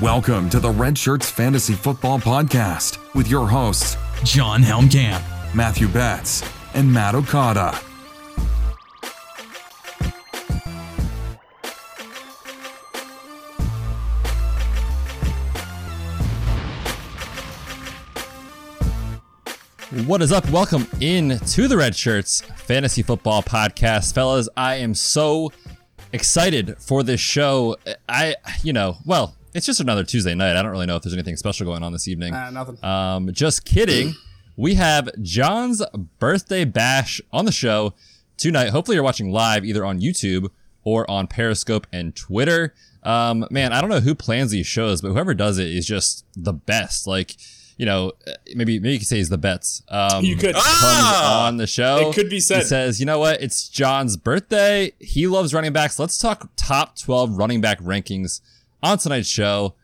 Welcome to the Red Shirts Fantasy Football Podcast with your hosts, Jon Helmkamp, Matthew Betz, and Matt Okada. What is up? Welcome in to the Red Shirts Fantasy Football Podcast. Fellas, I am so excited for this show. I, you know, well, it's just another Tuesday night. I don't really know if there's anything special going on this evening. Uh, nothing. Um, just kidding. we have Jon's birthday bash on the show tonight. Hopefully, you're watching live either on YouTube or on Periscope and Twitter. Um, man, I don't know who plans these shows, but whoever does it is just the best. Like, you know, maybe maybe you could say he's the bets. Um, You could. comes Ah! on the show. It could be said. He says, you know what? It's Jon's birthday. He loves running backs. Let's talk top 12 running back rankings on tonight's show.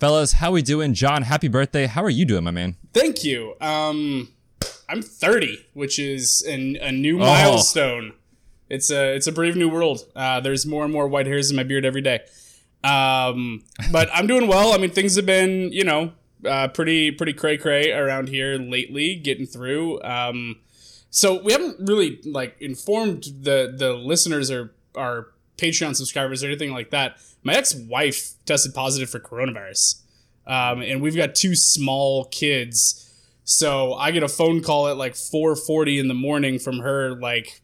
Fellas, how we doing? Jon, happy birthday. How are you doing, my man? Thank you. Um, I'm 30, which is an, a new Oh. milestone. It's a it's a brave new world. Uh, there's more and more white hairs in my beard every day. Um, but I'm doing well. I mean, things have been you know uh, pretty pretty cray cray around here lately, getting through. Um, so we haven't really like informed the the listeners or our Patreon subscribers or anything like that. My ex wife tested positive for coronavirus, um, and we've got two small kids. So I get a phone call at like 4:40 in the morning from her, like,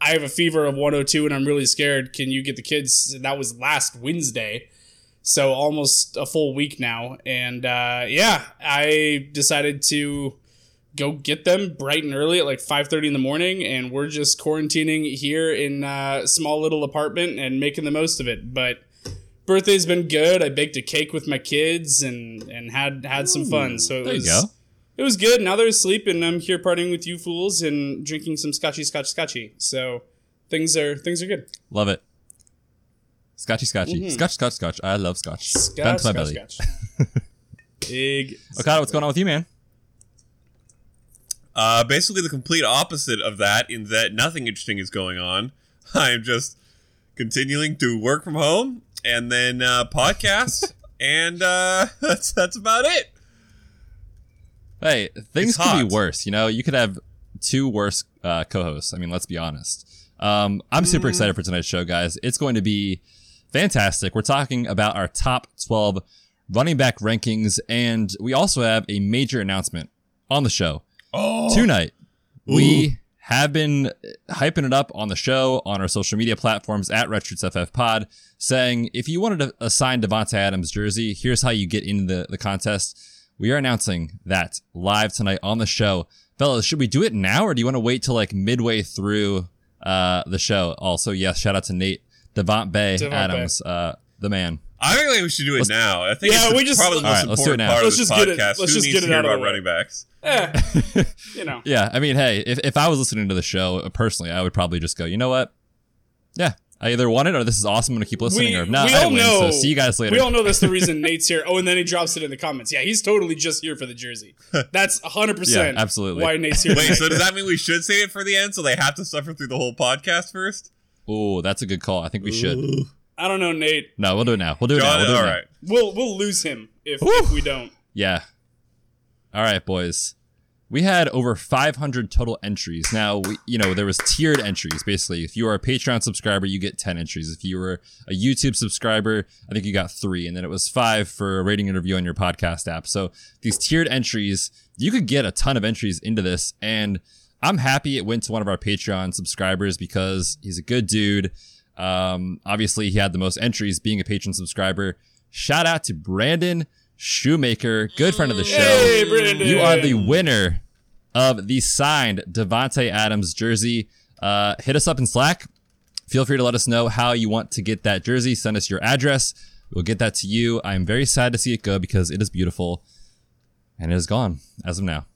I have a fever of 102 and I'm really scared. Can you get the kids? That was last Wednesday, so almost a full week now. And uh, yeah, I decided to go get them bright and early at like 5.30 in the morning and we're just quarantining here in a small little apartment and making the most of it but birthday's been good i baked a cake with my kids and and had had some fun so it There you was go. it was good now they're asleep and i'm here partying with you fools and drinking some scotchy scotch scotchy so things are things are good Love it. Scotchy, scotchy. Scotch, scotch, scotch. I love scotch. Down scotch to my scotch belly. scotch big Okada, what's going on with you, man? Uh, basically the complete opposite of that, in that nothing interesting is going on. I am just continuing to work from home and then uh, podcast, and uh, that's that's about it. Hey, things could be worse. You know, you could have two worse uh, co-hosts. I mean, let's be honest. Um, I'm super Mm. excited for tonight's show, guys. It's going to be fantastic. We're talking about our top 12 running back rankings, and we also have a major announcement on the show Oh, tonight. We have been hyping it up on the show, on our social media platforms at RedShirtsFF Pod, saying if you wanted to assign Davante Adams jersey, here's how you get into the, the contest. We are announcing that live tonight on the show. Fellas, should we do it now or do you want to wait till like midway through uh, the show? Also, yes, shout out to Nate Devont Bay Devont Adams, uh, the man. I think we should do it now. I think Yeah, it's we just- probably the most right, let's do it important now. part Let's of this just get it- let's Who just needs get to it hear out of about way. running backs? eh, you know Yeah, I mean, hey, if, if I was listening to the show uh, personally, I would probably just go, you know what? Yeah, I either want it or this is awesome. I'm going to keep listening. we, or no, we I all didn't win, know. so see you guys later. We all know that's the reason Nate's here. Oh, and then he drops it in the comments. Yeah, he's totally just here for the jersey. That's 100% Yeah, absolutely. why Nate's here. Wait, tonight. so does that mean we should save it for the end, so they have to suffer through the whole podcast first? Oh, that's a good call. I think we should. I don't know, Nate. No, we'll do it now. We'll do it now. Jon, We'll do it all now. right. We'll we'll lose him if, if we don't. Yeah. All right, boys. We had over 500 total entries. Now, we, you know, there was tiered entries. Basically, if you are a Patreon subscriber, you get 10 entries. If you were a YouTube subscriber, I think you got three, and then it was five for a rating and review on your podcast app. So these tiered entries, you could get a ton of entries into this, and I'm happy it went to one of our Patreon subscribers because he's a good dude. Um, obviously, he had the most entries being a Patreon subscriber. Shout out to Brandon Shoemaker, good friend of the show. Hey, Brandon. You are the winner of the signed Davante Adams jersey. Uh, hit us up in Slack. Feel free to let us know how you want to get that jersey. Send us your address. We'll get that to you. I'm very sad to see it go because it is beautiful, and it is gone as of now.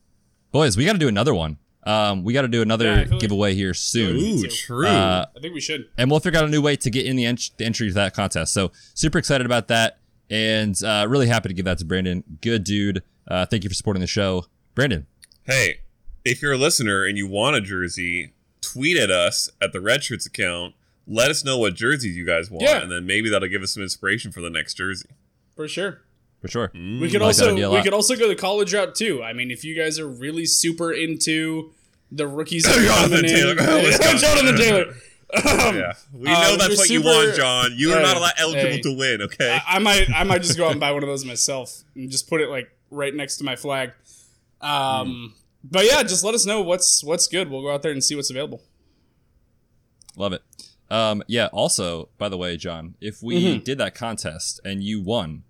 Boys, we got to do another one. Um, we got to do another Yeah, I like- giveaway here soon. Ooh, too. true. Uh, I think we should. and we'll figure out a new way to get in the, ent- the entry to that contest. So super excited about that, and uh, really happy to give that to Brandon. Good dude. Uh, thank you for supporting the show, Brandon. hey, if you're a listener and you want a jersey, tweet at us at the Red Shirts account. Let us know what jerseys you guys want, Yeah. and then maybe that'll give us some inspiration for the next jersey. For sure. For sure. We could like also we could also go the college route too. I mean, if you guys are really super into the rookies, that are Jonathan coming in- Taylor. Wisconsin. Jonathan Taylor. Um, Yeah, we know um, that's you're what you want, Jon. You are Hey, not allowed eligible hey. to win. Okay. I, I might I might just go out and buy one of those myself and just put it like right next to my flag. Um, but yeah, just let us know what's what's good. We'll go out there and see what's available. Love it. Um, yeah. Also, by the way, Jon, if we Mm-hmm. did that contest and you won,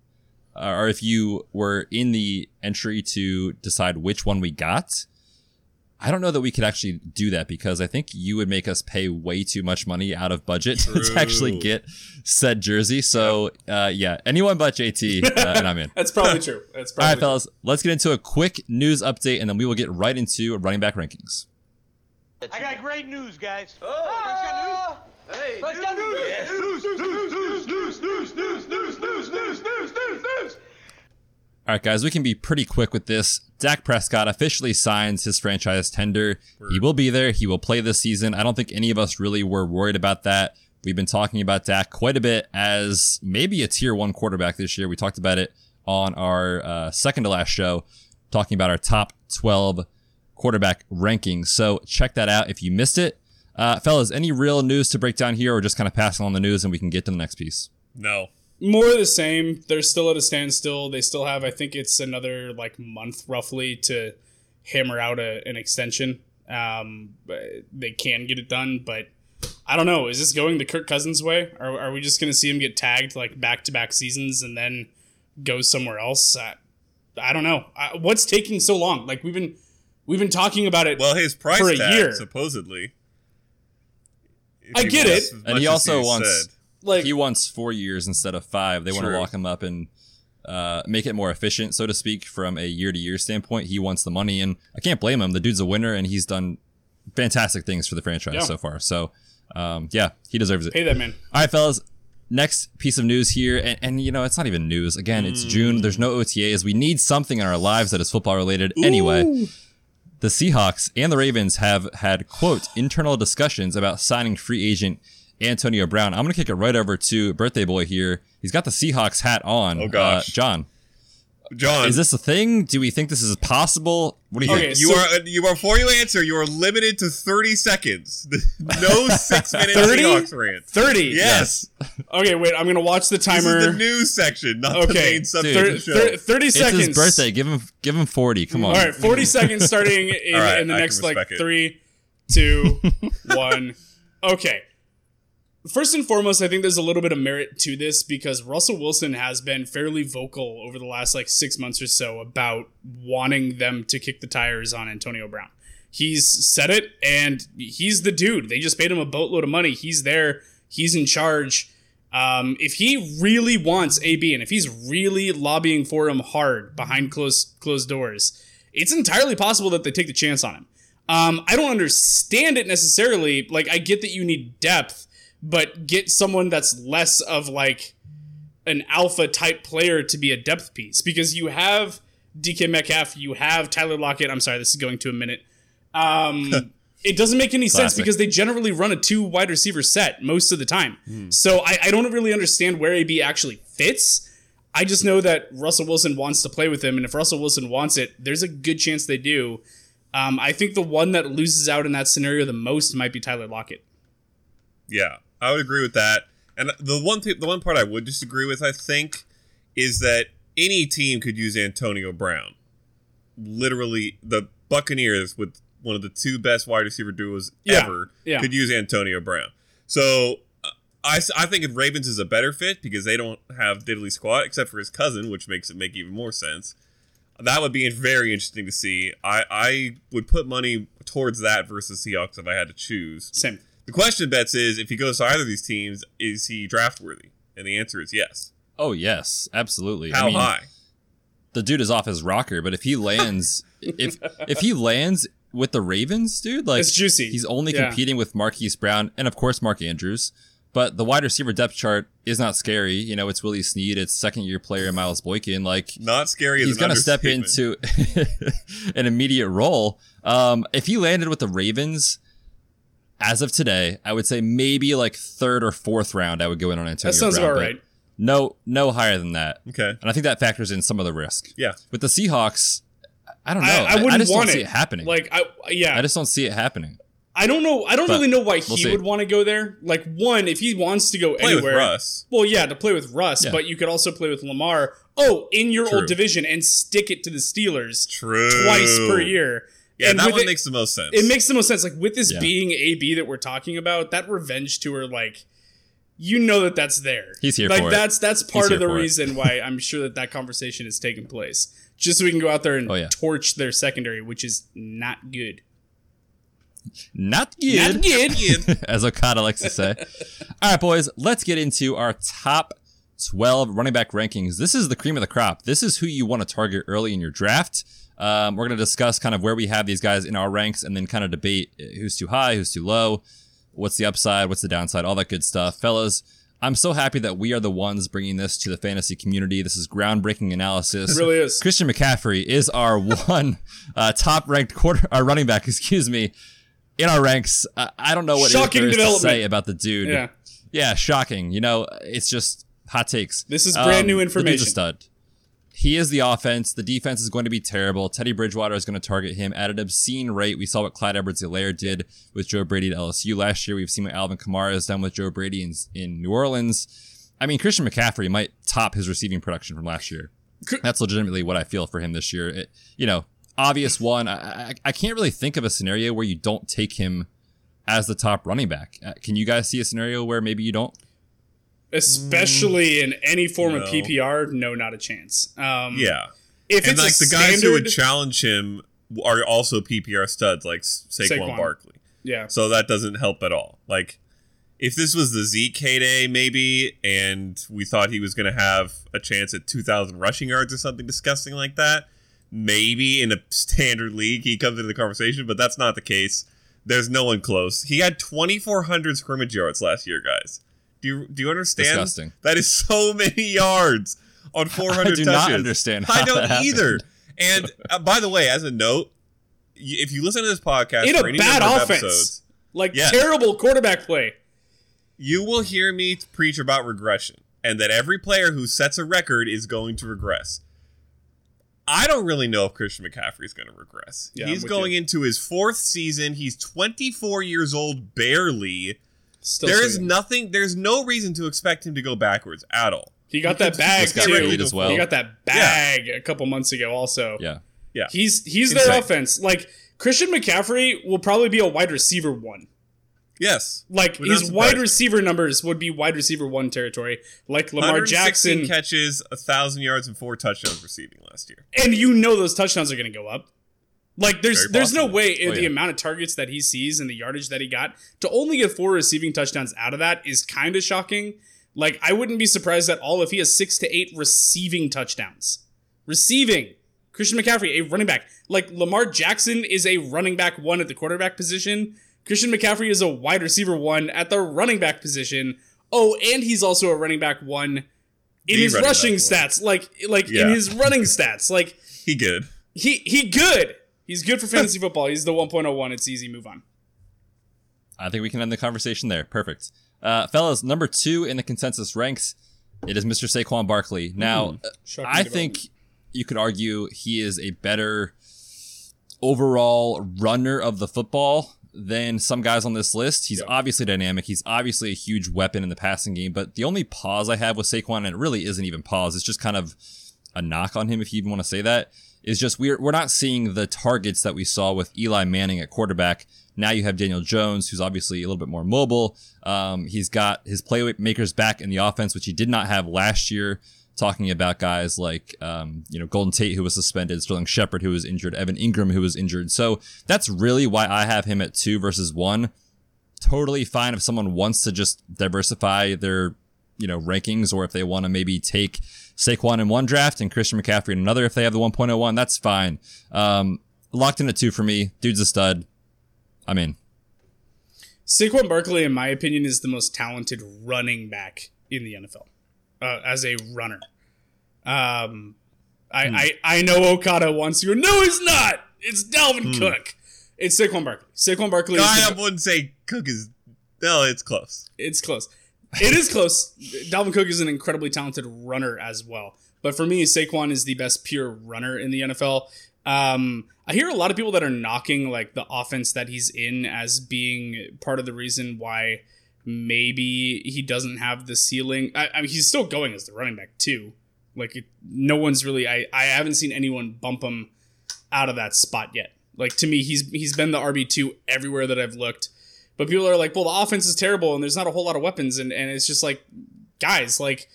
or if you were in the entry to decide which one we got, I don't know that we could actually do that because I think you would make us pay way too much money out of budget to actually get said jersey. So, uh, yeah, anyone but JT, uh, and I'm in. That's probably true. That's probably All right, true. fellas, let's get into a quick news update and then we will get right into running back rankings. I got great news, guys. Oh, oh. Hey, news. Hey, news. News, news, news, news, news, news. All right, guys, we can be pretty quick with this. Dak Prescott officially signs his franchise tender. He will be there. He will play this season. I don't think any of us really were worried about that. We've been talking about Dak quite a bit as maybe a tier one quarterback this year. We talked about it on our uh, second to last show, talking about our top 12 quarterback rankings. So check that out if you missed it. Uh, fellas, any real news to break down here or just kind of passing on the news and we can get to the next piece? no. More of the same. They're still at a standstill. They still have, I think it's another like month roughly to hammer out a, an extension. Um, they can get it done, but I don't know. Is this going the Kirk Cousins way? Or are we just going to see him get tagged like back to back seasons and then go somewhere else? I, I don't know. I, what's taking so long? Like we've been we've been talking about it. Well, his price For a tag, year. supposedly. I get it. And he much as also wants said. Like he wants four years instead of five. They want to lock him up and uh, make it more efficient, so to speak, from a year to year standpoint. He wants the money, and I can't blame him. The dude's a winner, and he's done fantastic things for the franchise Yeah. so far. So, um, yeah, he deserves it. pay that man. All right, fellas. Next piece of news here, and, and you know it's not even news. Again, it's June. There's no OTAs. We need something in our lives that is football related. Anyway, the Seahawks and the Ravens have had quote internal discussions about signing free agent Antonio Brown. I'm gonna kick it right over to birthday boy here. He's got the Seahawks hat on. Oh, gosh. uh, Jon, Jon, is this a thing? Do we think this is possible? What do you Okay, think? you so- are you are before you answer. You are limited to thirty seconds. No six minute 30? Seahawks rant. Thirty. Yes, Okay, wait. I'm gonna watch the this timer. is the news section, not the Okay, main subject Dude. of the Thir- show. thir- Thirty It's seconds. his birthday. Give him, give him forty. Come on. All right, 40 seconds starting in, All right, in the I next like it. three, two, one. Okay. First and foremost, I think there's a little bit of merit to this because Russell Wilson has been fairly vocal over the last like six months or so about wanting them to kick the tires on Antonio Brown. He's said it, and he's the dude. They just paid him a boatload of money. He's there. He's in charge. Um, if he really wants AB, and if he's really lobbying for him hard behind closed closed doors, it's entirely possible that they take the chance on him. Um, I don't understand it necessarily. Like, I get that you need depth, but get someone that's less of like an alpha type player to be a depth piece because you have DK Metcalf, you have Tyler Lockett. I'm sorry, this is going to a minute. Um, it doesn't make any sense because they generally run a two wide receiver set most of the time. So I, I don't really understand where AB actually fits. I just know that Russell Wilson wants to play with him, and if Russell Wilson wants it, there's a good chance they do. Um, I think the one that loses out in that scenario the most might be Tyler Lockett. Yeah, I would agree with that. And the one th- the one part I would disagree with, I think, is that any team could use Antonio Brown. Literally, the Buccaneers with one of the two best wide receiver duos Yeah, ever yeah. could use Antonio Brown. So uh, I, I, I think if Ravens is a better fit because they don't have diddly squat except for his cousin, which makes it make even more sense. That would be very interesting to see. I, I would put money towards that versus Seahawks if I had to choose. Same. The question, Betz, is if he goes to either of these teams, is he draft worthy? And the answer is yes. Oh yes, absolutely. How I mean, high? the dude is off his rocker, but if he lands, if if he lands with the Ravens, dude, like It's juicy. He's only Yeah. competing with Marquise Brown and of course Mark Andrews. But the wide receiver depth chart is not scary. You know, it's Willie Snead, it's second year player Miles Boykin. Like Not scary. He's gonna step into an immediate role. Um, if he landed with the Ravens, as of today, I would say maybe like third or fourth round, I would go in on Antonio. That sounds Brown, about right. No, no higher than that. Okay. And I think that factors in some of the risk. Yeah. With the Seahawks, I don't know. I, I wouldn't just want don't see it. it happening. Like I yeah, I just don't see it happening. I don't know. I don't But really know why we'll he see. would want to go there. Like one, if he wants to go Play anywhere, with Russ. well, yeah, to play with Russ, Yeah. but you could also play with Lamar. Oh, in your True. old division and stick it to the Steelers True. twice per year. Yeah, And that one it- makes the most sense. It makes the most sense. Like with this Yeah. being AB that we're talking about, that revenge tour, like you know that that's there. He's here like for it. that's that's part of the reason why I'm sure that that conversation is taking place, just so we can go out there and Oh, yeah. torch their secondary, which is not good. Not good. Not good. as Okada likes to say. All right, boys, let's get into our top 12 running back rankings. This is the cream of the crop. This is who you want to target early in your draft. Um, we're going to discuss kind of where we have these guys in our ranks and then kind of debate who's too high, who's too low, what's the upside, what's the downside, all that good stuff. Fellas, I'm so happy that we are the ones bringing this to the fantasy community. This is groundbreaking analysis. It really is. Christian McCaffrey is our one uh, top ranked quarter, our running back, excuse me, in our ranks. I, I don't know what Shocking is to say about the dude. Yeah. Yeah, shocking. You know, it's just hot takes. This is brand new the dude's a information. stud. He is the offense. The defense is going to be terrible. Teddy Bridgewater is going to target him at an obscene rate. We saw what Clyde Edwards-Helaire did with Joe Brady at LSU last year. We've seen what Alvin Kamara has done with Joe Brady in, in New Orleans. I mean, Christian McCaffrey might top his receiving production from last year. That's legitimately what I feel for him this year. It, you know, obvious one. I, I, I can't really think of a scenario where you don't take him as the top running back. Uh, can you guys see a scenario where maybe you don't? Especially in any form of PPR, no, not a chance. Um, yeah. If And it's like the guys who would challenge him are also PPR studs, like Saquon, Saquon. Barkley. yeah, So that doesn't help at all. Like, if this was the Zeke heyday, maybe, and we thought he was going to have a chance at 2,000 rushing yards or something disgusting like that, maybe in a standard league he comes into the conversation, but that's not the case. There's no one close. He had 2,400 scrimmage yards last year, guys. Do you do you understand? Disgusting. That is so many yards on 400 I do touches. not understand I don't that either. And uh, by the way, as a note, if you listen to this podcast in a bad of offense, episodes, like Yes. terrible quarterback play. you will hear me preach about regression and that every player who sets a record is going to regress. I don't really know if Christian McCaffrey is going to regress. Yeah, He's going you. into his fourth season. He's 24 years old, barely. Still There is swinging. nothing. There's no reason to expect him to go backwards at all. He got He that bag just got too. as well. He got that bag a couple months ago. Also, Yeah. Yeah, he's he's their offense. Like Christian McCaffrey will probably be a wide receiver one. yes. Like Would not his wide receiver numbers would be wide receiver one territory. Like Lamar Jackson, catches, a thousand yards, and four touchdowns receiving last year. and you know those touchdowns are going to go up. Like there's there's no way Oh, the yeah. amount of targets that he sees and the yardage that he got to only get four receiving touchdowns out of that is kind of shocking. Like I wouldn't be surprised at all if he has six to eight receiving touchdowns. Receiving Christian McCaffrey, a running back. Like Lamar Jackson is a running back one at the quarterback position. Christian McCaffrey is a wide receiver one at the running back position. Oh, and he's also a running back one in The his rushing back one. stats. Like like Yeah. in his running stats. Like He good. he he good. He's good for fantasy football. He's the 1.01. It's easy. Move on. I think we can end the conversation there. Perfect. Uh, fellas, number two in the consensus ranks, it is Mr. Saquon Barkley. Now, Shocking I think you could argue he is a better overall runner of the football than some guys on this list. He's Yeah. obviously dynamic. He's obviously a huge weapon in the passing game. But the only pause I have with Saquon, and it really isn't even pause, it's just kind of a knock on him, if you even want to say that, is just we're we're not seeing the targets that we saw with Eli Manning at quarterback. Now you have Daniel Jones, who's obviously a little bit more mobile. Um, he's got his playmakers back in the offense, which he did not have last year. Talking about guys like um, you know Golden Tate, who was suspended, Sterling Shepard, who was injured, Evan Engram, who was injured. So that's really why I have him at two versus one. Totally fine if someone wants to just diversify their you know rankings, or if they want to maybe take Saquon in one draft and Christian McCaffrey in another if they have the 1.01. That's fine. Um, locked in at two for me. Dude's a stud. I'm in. Saquon Barkley, in my opinion, is the most talented running back in the NFL uh, as a runner. Um, I, Hmm. I I know Okada wants you. No, he's not. It's Dalvin Hmm. Cook. It's Saquon Barkley. Saquon Barkley. Is I the, wouldn't say Cook is. No, it's close. it's close. It is close. Dalvin Cook is an incredibly talented runner as well. But for me, Saquon is the best pure runner in the NFL. Um, I hear a lot of people that are knocking like the offense that he's in as being part of the reason why maybe he doesn't have the ceiling. I, I mean, he's still going as the running back too. Like it, no one's really. I I haven't seen anyone bump him out of that spot yet. Like to me, he's he's been the RB two everywhere that I've looked. But people are like, well, the offense is terrible and there's not a whole lot of weapons, and and it's just like, guys, like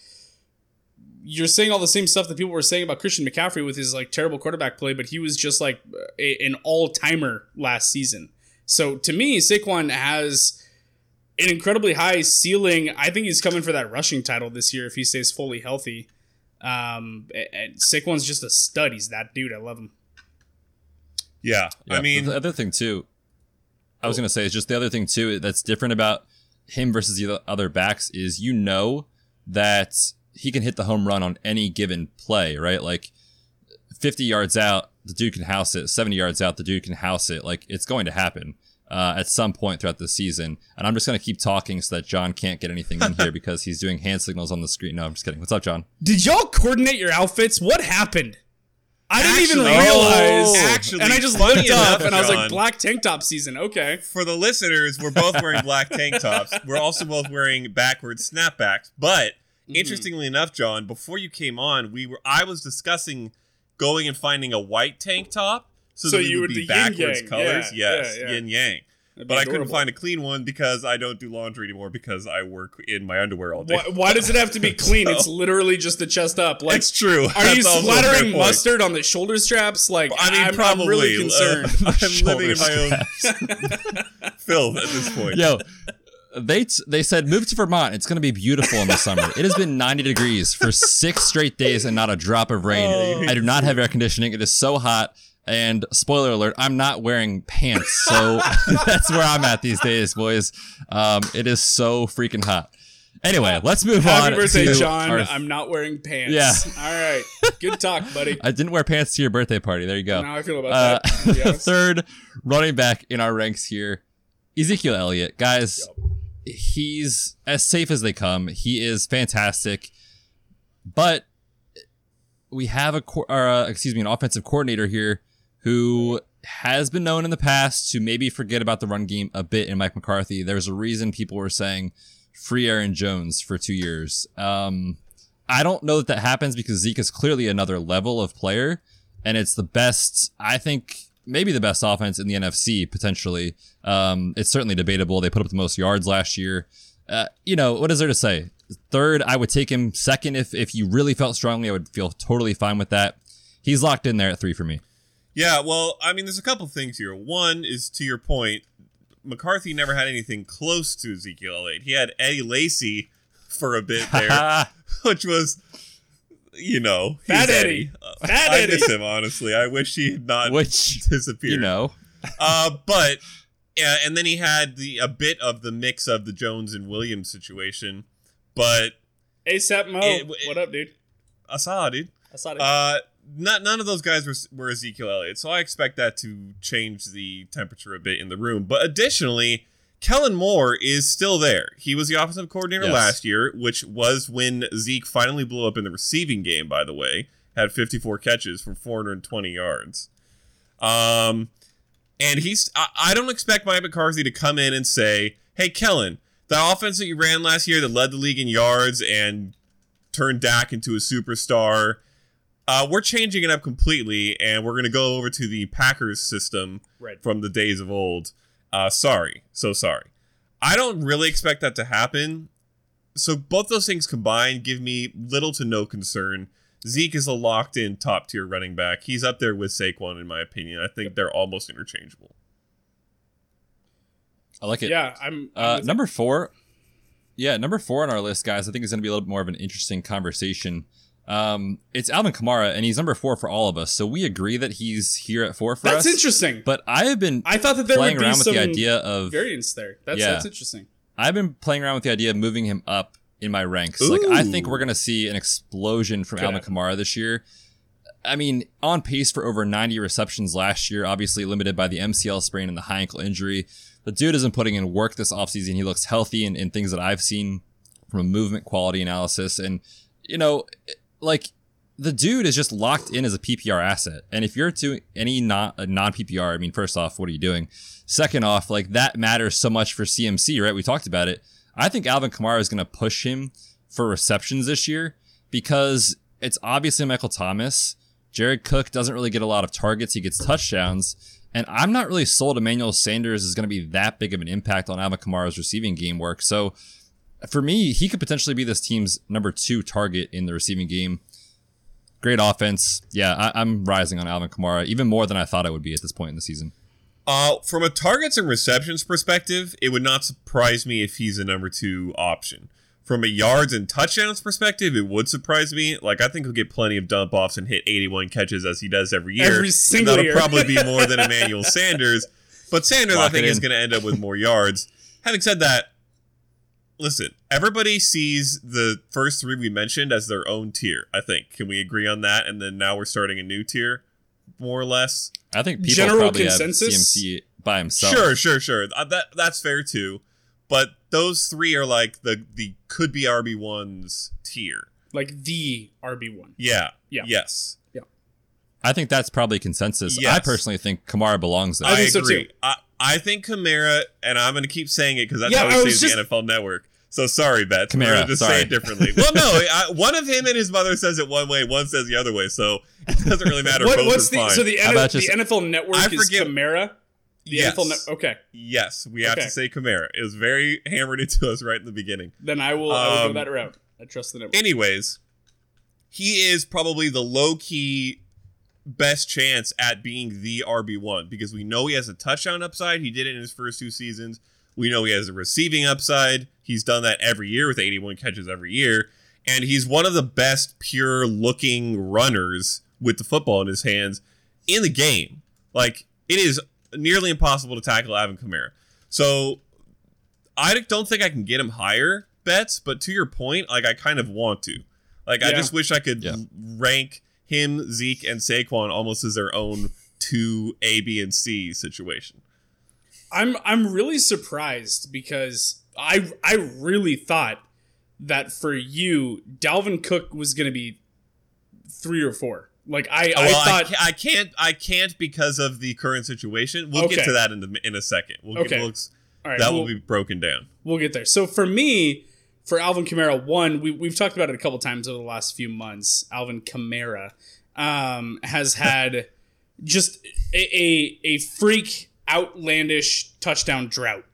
you're saying all the same stuff that people were saying about Christian McCaffrey with his like terrible quarterback play, but he was just like a, an all timer last season. So to me, Saquon has an incredibly high ceiling. I think he's coming for that rushing title this year if he stays fully healthy. Um, and Saquon's just a stud. He's that dude. I love him. Yeah, Yeah, I mean, the other thing too, I was gonna say is just the other thing too that's different about him versus the other backs is you know that he can hit the home run on any given play, right? Like 50 yards out, the dude can house it. 70 yards out, the dude can house it. Like it's going to happen uh, at some point throughout the season. And I'm just gonna keep talking so that Jon can't get anything in here because he's doing hand signals on the screen. No, I'm just kidding. What's up, Jon? Did y'all coordinate your outfits? What happened? I didn't even Actually- realize. Oh. Actually, and I just funny looked up enough, and I was like, black tank top season. Okay. for the listeners, we're both wearing black tank tops. We're also both wearing backwards snapbacks. But Mm-hmm. interestingly enough, Jon, before you came on, we were I was discussing going and finding a white tank top so, So that we you would would be the yin backwards colors. Yeah, yes, yeah, yeah. yin yang. That'd But I couldn't find a clean one because I don't do laundry anymore because I work in my underwear all day. Why, why does it have to be clean? So- It's literally just the chest up. Like, It's true. Are you That's also a fair splattering mustard on the shoulder straps? Like, I mean, I'm, probably. I'm really uh, concerned. I'm living in my own filth at this point. Yo, they t- they said move to Vermont. It's going to be beautiful in the summer. It has been 90 degrees for six straight days and not a drop of rain. Oh. I do not have air conditioning. It is so hot. And spoiler alert, I'm not wearing pants. So that's where I'm at these days, boys. Um, it is so freaking hot. Anyway, let's move on. Happy birthday, Jon. our- I'm not wearing pants. Yeah. All right. Good talk, buddy. I didn't wear pants to your birthday party. There you go. Now I feel about Uh, that. third running back in our ranks here, Ezekiel Elliott. Guys, he's as safe as they come. He is fantastic, but we have a co- or, uh, excuse me an offensive coordinator here who has been known in the past to maybe forget about the run game a bit in Mike McCarthy. There's a reason people were saying free Aaron Jones for two years. Um, I don't know that that happens because Zeke is clearly another level of player, and it's the best. I think maybe the best offense in the NFC potentially. Um, it's certainly debatable. They put up the most yards last year. Uh, you know what is there to say? Third, I would take him. Second, if if you really felt strongly, I would feel totally fine with that. He's locked in there at three for me. Yeah, well, I mean, there's a couple things here. One is to your point, McCarthy never had anything close to Ezekiel Elliott. He had Eddie Lacy for a bit there, which was, you know, he's Fat Eddie. Uh, Fat I Eddie. miss him honestly. I wish he had not Which disappeared. you know, uh, but yeah, and then he had the a bit of the mix of the Jones and Williams situation. But ASAP Mo. It- it- what up, dude? I saw dude. I saw it. Uh, not none of those guys were, were Ezekiel Elliott, so I expect that to change the temperature a bit in the room. But additionally, Kellen Moore is still there. He was the offensive coordinator Yes. last year, which was when Zeke finally blew up in the receiving game. By the way, had 54 catches for 420 yards. Um, and he's I, I don't expect Mike McCarthy to come in and say, "Hey, Kellen, the offense that you ran last year that led the league in yards and turned Dak into a superstar." Uh, we're changing it up completely, and we're going to go over to the Packers system Right. from the days of old. Uh, sorry, so sorry. I don't really expect that to happen. So both those things combined give me little to no concern. Zeke is a locked-in top-tier running back. He's up there with Saquon, in my opinion. I think they're almost interchangeable. I like it. yeah, I'm. I'm Uh, number four. Yeah, number four on our list, guys. I think is going to be a little bit more of an interesting conversation. Um, it's Alvin Kamara, and he's number four for all of us. So we agree that he's here at four for that's us. interesting. But I have been I thought that there playing would be around with some the idea of variance there. That's Yeah. that's interesting. I've been playing around with the idea of moving him up in my ranks. Like I think we're gonna see an explosion from Could Alvin. Kamara this year. I mean, on pace for over 90 receptions last year, obviously limited by the MCL sprain and the high ankle injury. The dude isn't putting in work this offseason. He looks healthy and, and things that I've seen. from a movement quality analysis, and you know, like the dude is just locked in as a PPR asset. And if you're doing any non uh, non PPR, I mean, first off, what are you doing? Second off, like that matters so much for CMC, right? We talked about it. I think Alvin Kamara is going to push him for receptions this year because it's obviously Michael Thomas. Jared Cook doesn't really get a lot of targets. He gets touchdowns. And I'm not really sold Emmanuel Sanders is going to be that big of an impact on Alvin Kamara's receiving game work. So for me, he could potentially be this team's number two target in the receiving game. Great offense. Yeah, I, am rising on Alvin Kamara even more than I thought I would be at this point in the season. Uh, from a targets and receptions perspective, it would not surprise me if he's a number two option. From a yards and touchdowns perspective, it would surprise me. Like I think he'll get plenty of dump offs and hit 81 catches as he does every year. Every single That'll year. probably be more than Emmanuel Sanders. But Sanders, Lock I think, is going to end up with more yards. Having said that, listen, everybody sees the first three we mentioned as their own tier. I think. Can we agree on that? And then now we're starting a new tier, more or less. I think people General probably consensus? have CMC by himself. Sure, sure, sure. Uh, that that's fair too. But those three are like the the could be RB ones tier. like the RB one. Yeah. Yeah. Yes. Yeah. I think that's probably consensus. Yes. I personally think Kamara belongs there. I I, think so, agree. too. I, I think Kamara, and I'm going to keep saying it because that's Yeah, how I we was say just- the NFL Network. So sorry, Beth. We're gonna just sorry. say it differently. well, no, I, one of him and his mother says it one way, one says the other way. So it doesn't really matter. What, Both what's are the fine. so the, N- about the just- NFL Network I is forget- Camara? The yes. NFL Net- okay, Yes, we have Okay. to say Kamara. It was very hammered into us right in the beginning. then I will, I will Um, go that route. I trust the network. Anyways, he is probably the low key best chance at being the RB1 because we know he has a touchdown upside. He did it in his first two seasons. We know he has a receiving upside. He's done that every year with 81 catches every year. And he's one of the best pure looking runners with the football in his hands in the game. Like, it is nearly impossible to tackle Alvin Kamara. So, I don't think I can get him higher Betz, but to your point, like, I kind of want to. Like, I just wish I could Yeah. rank him, Zeke, and Saquon almost as their own two A, B, and C situation. I'm I'm really surprised because I I really thought that for you, Dalvin Cook was going to be three or four. Like I, Oh, well, I thought I can't. I can't because of the current situation. We'll Okay. get to that in a, in a second. We'll Okay. get, we'll, right, that we'll, will be broken down. we'll get there. So for me, for Alvin Kamara, one we we've talked about it a couple times over the last few months. Alvin Kamara um, has had just a, a a freak outlandish touchdown drought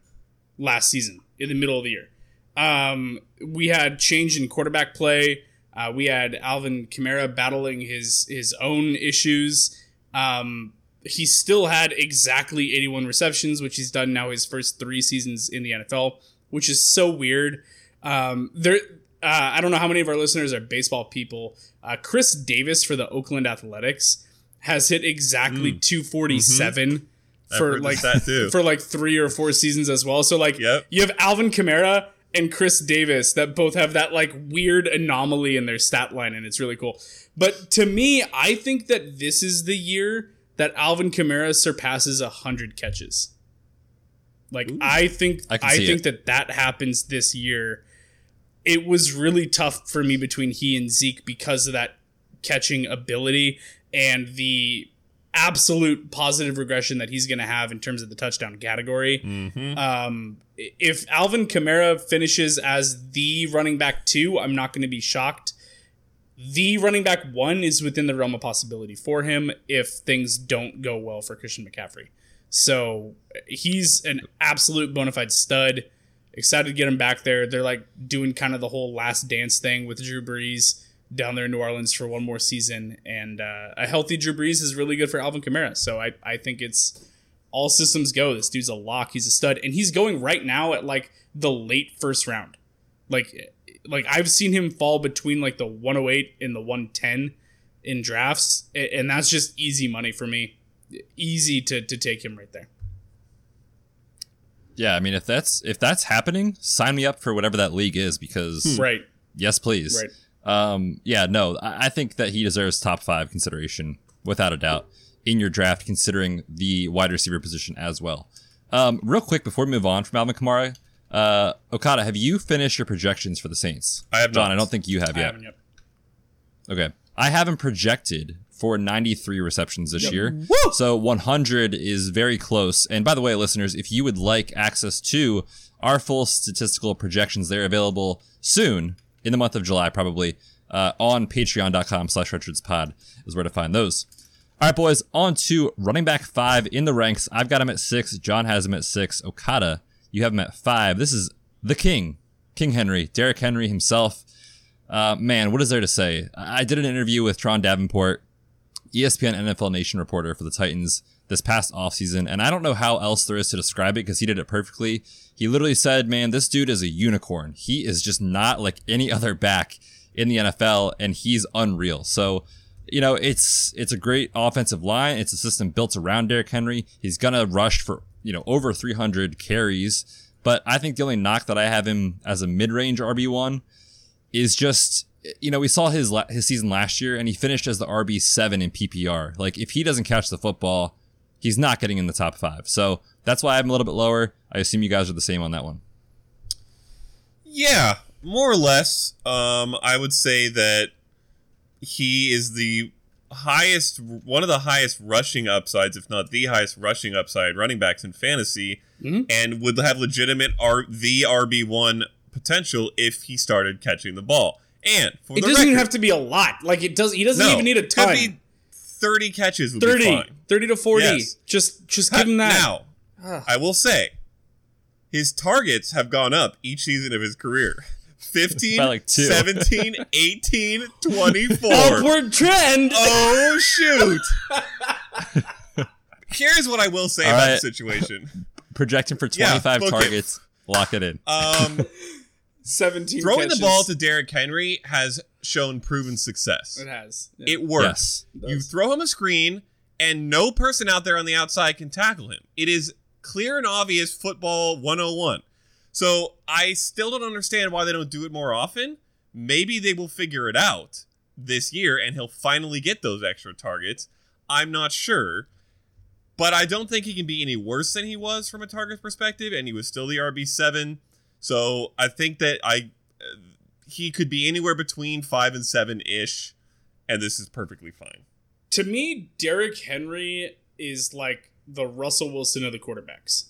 last season in the middle of the year. Um, we had change in quarterback play. Uh, we had Alvin Kamara battling his his own issues. Um, he still had exactly 81 receptions, which he's done now his first three seasons in the NFL, which is so weird. Um, there, uh, I don't know how many of our listeners are baseball people. Uh, Khris Davis for the Oakland Athletics has hit exactly 247 Mm. Mm-hmm. For like this stat too. for like three or four seasons as well. So like Yep. you have Alvin Kamara and Khris Davis that both have that like weird anomaly in their stat line, and it's really cool. But to me, I think that this is the year that Alvin Kamara surpasses hundred catches. Like I think I I, think it. that that happens this year. It was really tough for me between he and Zeke because of that catching ability and the absolute positive regression that he's going to have in terms of the touchdown category. Mm-hmm. Um, if Alvin Kamara finishes as the running back two, I'm not going to be shocked. The running back one is within the realm of possibility for him if things don't go well for Christian McCaffrey. So he's an absolute bona fide stud. Excited to get him back there. They're like doing kind of the whole last dance thing with Drew Brees down there in New Orleans for one more season. And uh, a healthy Drew Brees is really good for Alvin Kamara. So I, I think it's all systems go. This dude's a lock. He's a stud, and he's going right now at like the late first round. Like, like I've seen him fall between like the 108 and the 110 in drafts, and that's just easy money for me. Easy to to take him right there. Yeah, I mean, if that's if that's happening, sign me up for whatever that league is because Right, yes, please. right. Um, yeah, no, I, I think that he deserves top five consideration without a doubt in your draft, considering the wide receiver position as well. Um, real quick before we move on from Alvin Kamara, Uh, Okada, have you finished your projections for the Saints? I have Jon, not. I don't think you have I yet. haven't yet. Okay. I haven't projected for 93 receptions this year. So 100 is very close. And by the way, listeners, if you would like access to our full statistical projections, they're available soon in the month of July, probably uh, on patreon.com slash pod is where to find those. All right, boys, on to running back five in the ranks. I've got him at six. Jon has him at six. Okada, you have him at five. This is the king, King Henry, Derrick Henry himself. Uh, man, what is there to say? I did an interview with Turron Davenport, ESPN NFL Nation reporter for the Titans this past offseason, and I don't know how else there is to describe it because he did it perfectly. He literally said, Man, this dude is a unicorn. He is just not like any other back in the NFL, and he's unreal. So, you know, it's it's a great offensive line. It's a system built around Derrick Henry. He's gonna rush for you know over 300 carries. But I think the only knock that I have him as a mid-range RB one is just you know we saw his his season last year and he finished as the RB seven in PPR. Like if he doesn't catch the football, he's not getting in the top five. So that's why I'm a little bit lower. I assume you guys are the same on that one. Yeah, more or less. Um, I would say that he is the highest, one of the highest rushing upsides, if not the highest rushing upside running backs in fantasy, and would have legitimate R the RB one potential if he started catching the ball. And for It the doesn't even record- have to be a lot. Like it does. He doesn't no, even need a could ton. be Thirty catches would 30, be fine. 30 to forty. Yes. Just just give him that. Now, I will say, his targets have gone up each season of his career. 15, like two. 17, 18, 24. Upward trend. Oh, shoot. Here's what I will say All about right. the situation. Projecting for Yeah, 25 it. targets. Lock it in. Um, Seventeen. throwing catches. the ball to Derrick Henry has shown proven success. It has. Yeah. It works. Yes. You throw him a screen, and no person out there on the outside can tackle him. It is clear and obvious football 101. So I still don't understand why they don't do it more often. Maybe they will figure it out this year, and he'll finally get those extra targets. I'm not sure. But I don't think he can be any worse than he was from a target perspective, and he was still the RB7. So I think that I uh, he could be anywhere between five and seven ish, and this is perfectly fine. to me, Derrick Henry is like the Russell Wilson of the quarterbacks.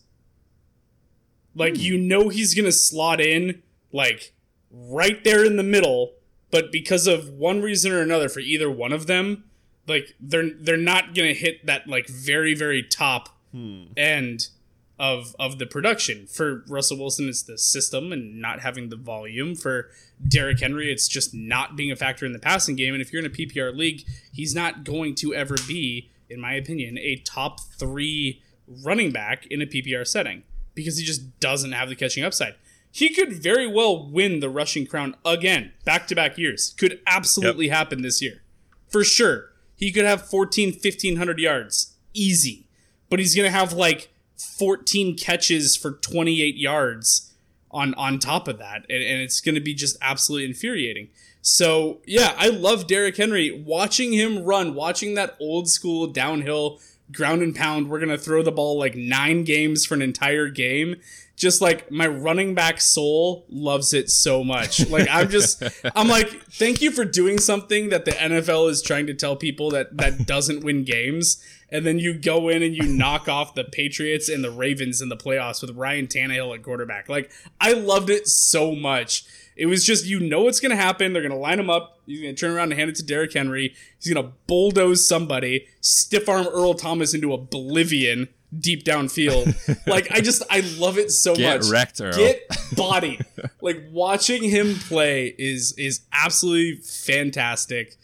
Like you hmm. know he's gonna slot in like right there in the middle, but because of one reason or another for either one of them, like they're they're not gonna hit that like very very top hmm. end of of the production. For Russell Wilson, it's the system and not having the volume. For Derrick Henry, it's just not being a factor in the passing game. And if you're in a PPR league, he's not going to ever be, in my opinion, a top three running back in a PPR setting because he just doesn't have the catching upside. He could very well win the rushing crown again, back to back years. Could absolutely happen this year. For sure. He could have 14, 1500 yards. Easy. But he's going to have like 14 catches for 28 yards on on top of that and, and it's going to be just absolutely infuriating. So yeah i love Derrick henry. Watching him run watching that old school downhill ground and pound we're going to throw the ball like nine games for an entire game. Just like my running back soul loves it so much. Like i'm just i'm like thank you for doing something that the nfl is trying to tell people that that doesn't win games and then you go in and you knock off the Patriots and the Ravens in the playoffs with Ryan Tannehill at quarterback. Like I loved it so much. It was just you know what's gonna happen. They're gonna line him up. He's gonna turn around and hand it to Derrick Henry. He's gonna bulldoze somebody, stiff arm Earl Thomas into oblivion deep downfield. like I just I love it so Get much. wrecked, Earl. Get body. like watching him play is is absolutely fantastic.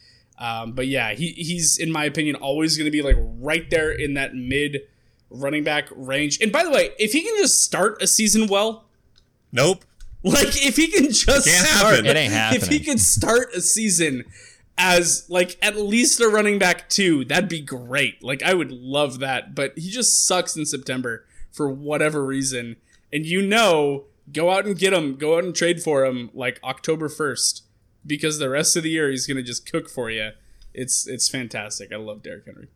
Um, but yeah, he, he's in my opinion always going to be like right there in that mid running back range. And by the way, if he can just start a season well, Nope. like if he can just Can't start, happen. It ain't happening. if he happening. could start a season as like at least a running back two, that'd be great. Like I would love that. But he just sucks in September for whatever reason. And you know, go out and get him, go out and trade for him like October first. Because the rest of the year he's gonna just cook for you. It's it's fantastic. I love Derrick Henry.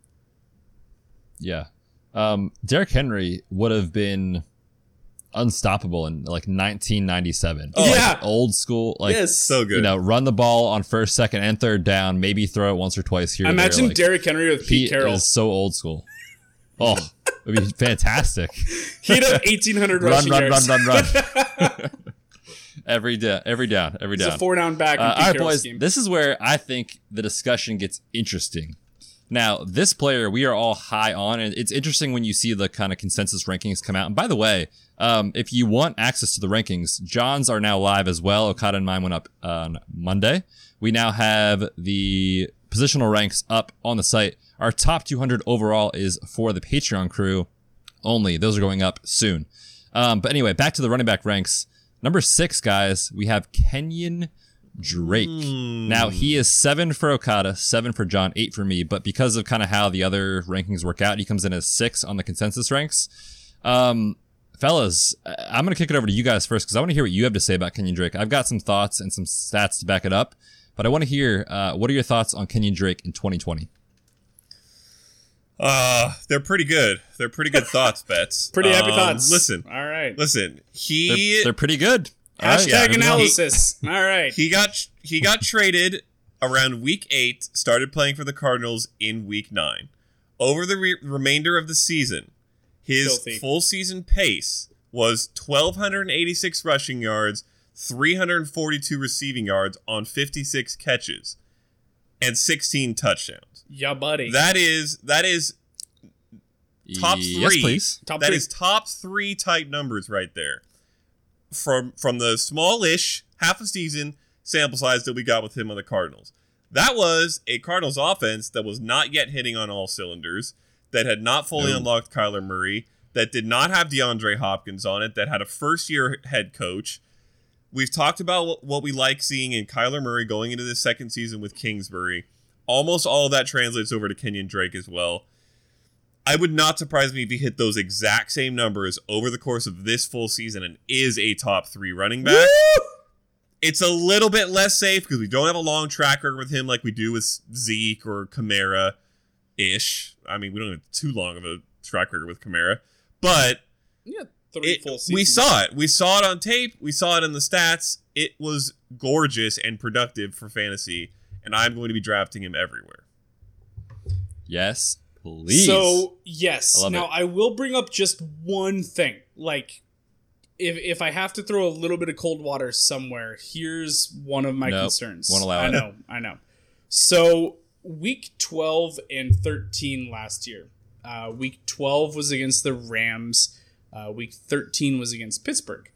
Yeah. Um, Derrick Henry would have been unstoppable in like 1997. Oh, Like, yeah. old school. Like yes. So good. you know, run the ball on first, second, and third down. Maybe throw it once or twice here. Imagine there. Like, Derrick Henry with Pete Carroll. is so old school. Oh, it'd be fantastic. He'd have 1,800 run, rushing run, run, yards. run, run. every day, every down, every down. a four down back. Uh, all right, boys. scheme. This is where I think the discussion gets interesting. Now, this player we are all high on, and it's interesting when you see the kind of consensus rankings come out. And by the way, um, if you want access to the rankings, Jon's are now live as well. Okada and mine went up on Monday. We now have the positional ranks up on the site. Our top 200 overall is for the Patreon crew only. Those are going up soon. Um, but anyway, back to the running back ranks. Number six, guys, we have Kenyon Drake. Now he is seven for Okada, seven for Jon, eight for me. But because of kind of how the other rankings work out, he comes in as six on the consensus ranks. Um, fellas, I'm gonna kick it over to you guys first because I want to hear what you have to say about Kenyon Drake. I've got some thoughts and some stats to back it up, but I want to hear uh, what are your thoughts on Kenyon Drake in 2020? Uh, they're pretty good. They're pretty good thoughts, Betz. Pretty happy Um, thoughts. Listen, All right. listen. They're, He they're pretty good. All right, Hashtag yeah, moving on. analysis. All right. he got he got traded around week eight. Started playing for the Cardinals in week nine. Over the re- remainder of the season, his Filthy. full season pace was 1,286 rushing yards, 342 receiving yards on 56 catches, and 16 touchdowns. yeah, buddy. That is that is top three. Yes, please. Top That three. is top three type numbers right there. From from the smallish half a season sample size that we got with him on the Cardinals. That was a Cardinals offense that was not yet hitting on all cylinders, that had not fully No. unlocked Kyler Murray, that did not have DeAndre Hopkins on it, that had a first year head coach. We've talked about what- we like seeing in Kyler Murray going into the second season with Kingsbury. Almost all of that translates over to Kenyon Drake as well. I would not surprise me if he hit those exact same numbers over the course of this full season and is a top three running back. It's a little bit less safe because we don't have a long track record with him like we do with Zeke or Kamara ish. I mean, we don't have too long of a track record with Kamara, but yeah, three it, full we saw it. We saw it on tape. We saw it in the stats. It was gorgeous and productive for fantasy, and I'm going to be drafting him everywhere. Yes, please. So yes. I now it. I will bring up just one thing. Like, if if I have to throw a little bit of cold water somewhere, here's one of my Nope, concerns. won't allow I it. know. I know. So week twelve and thirteen last year. Uh, week twelve was against the Rams. Uh, week thirteen was against Pittsburgh.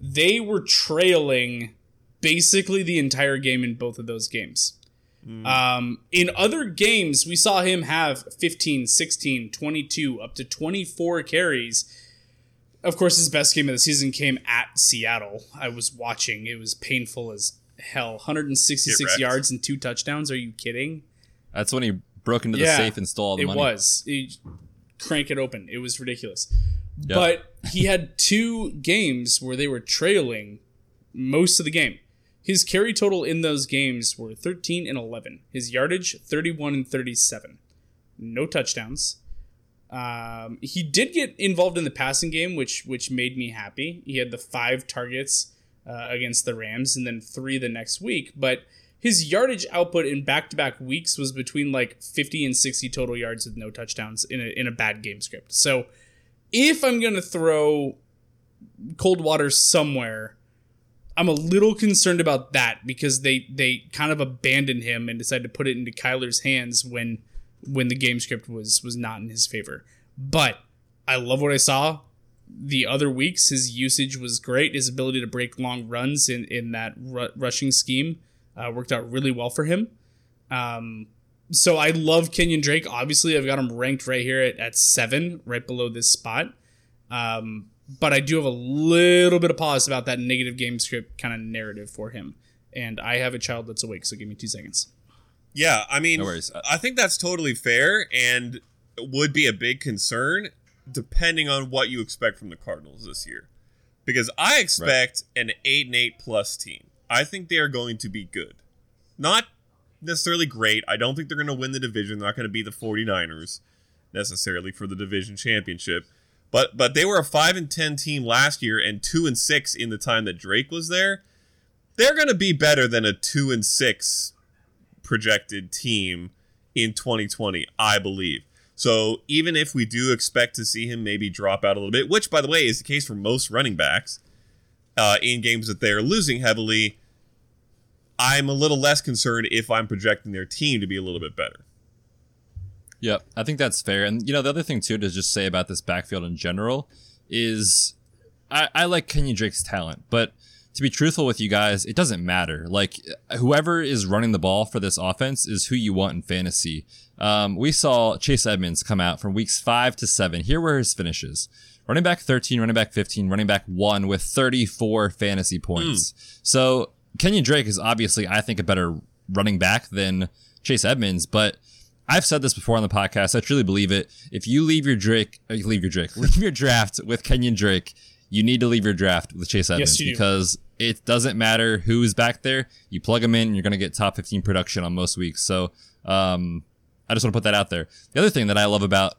They were trailing basically the entire game in both of those games. Um, in other games, we saw him have 15, 16, 22, up to 24 carries. Of course, his best game of the season came at Seattle. I was watching. It was painful as hell. 166 yards and two touchdowns. Are you kidding? That's when he broke into the Yeah, safe and stole all the it money. was. It- crank it open. It was ridiculous. Yep. But he had two games where they were trailing most of the game. His carry total in those games were 13 and 11. His yardage 31 and 37. No touchdowns. Um, he did get involved in the passing game, which which made me happy. He had the five targets uh, against the Rams, and then three the next week. But his yardage output in back to back weeks was between like 50 and 60 total yards with no touchdowns in a, in a bad game script. So if I'm gonna throw cold water somewhere, I'm a little concerned about that because they they kind of abandoned him and decided to put it into Kyler's hands when when the game script was was not in his favor. But I love what I saw. The other weeks, his usage was great. His ability to break long runs in in that ru- rushing scheme uh, worked out really well for him. Um, so I love Kenyon Drake. Obviously, I've got him ranked right here at, at seven, right below this spot. Um, but I do have a little bit of pause about that negative game script kind of narrative for him. And I have a child that's awake, so give me two seconds. Yeah, I mean, No worries. I think that's totally fair and would be a big concern depending on what you expect from the Cardinals this year. Because I expect an 8 and 8 plus team. I think they are going to be good. Not necessarily great. I don't think they're going to win the division. They're not going to be the 49ers necessarily for the division championship. But but they were a five and ten team last year and two and six in the time that Drake was there. They're going to be better than a two and six projected team in 2020, I believe. So even if we do expect to see him maybe drop out a little bit, which by the way is the case for most running backs uh, in games that they're losing heavily, I'm a little less concerned if I'm projecting their team to be a little bit better. Yep, I think that's fair. And you know, the other thing too to just say about this backfield in general is I, I like Kenyon Drake's talent, but to be truthful with you guys, it doesn't matter. Like whoever is running the ball for this offense is who you want in fantasy. Um, we saw Chase Edmonds come out from weeks five to seven. Here were his finishes. Running back 13, running back 15, running back one with 34 fantasy points. Mm. So Kenyon Drake is obviously, I think, a better running back than Chase Edmonds, but I've said this before on the podcast. I truly believe it. If you leave your Drake, uh, leave your Drake, leave your draft with Kenyon Drake, you need to leave your draft with Chase Edmonds yes, because it doesn't matter who's back there. You plug them in, and you're going to get top 15 production on most weeks. So um, I just want to put that out there. The other thing that I love about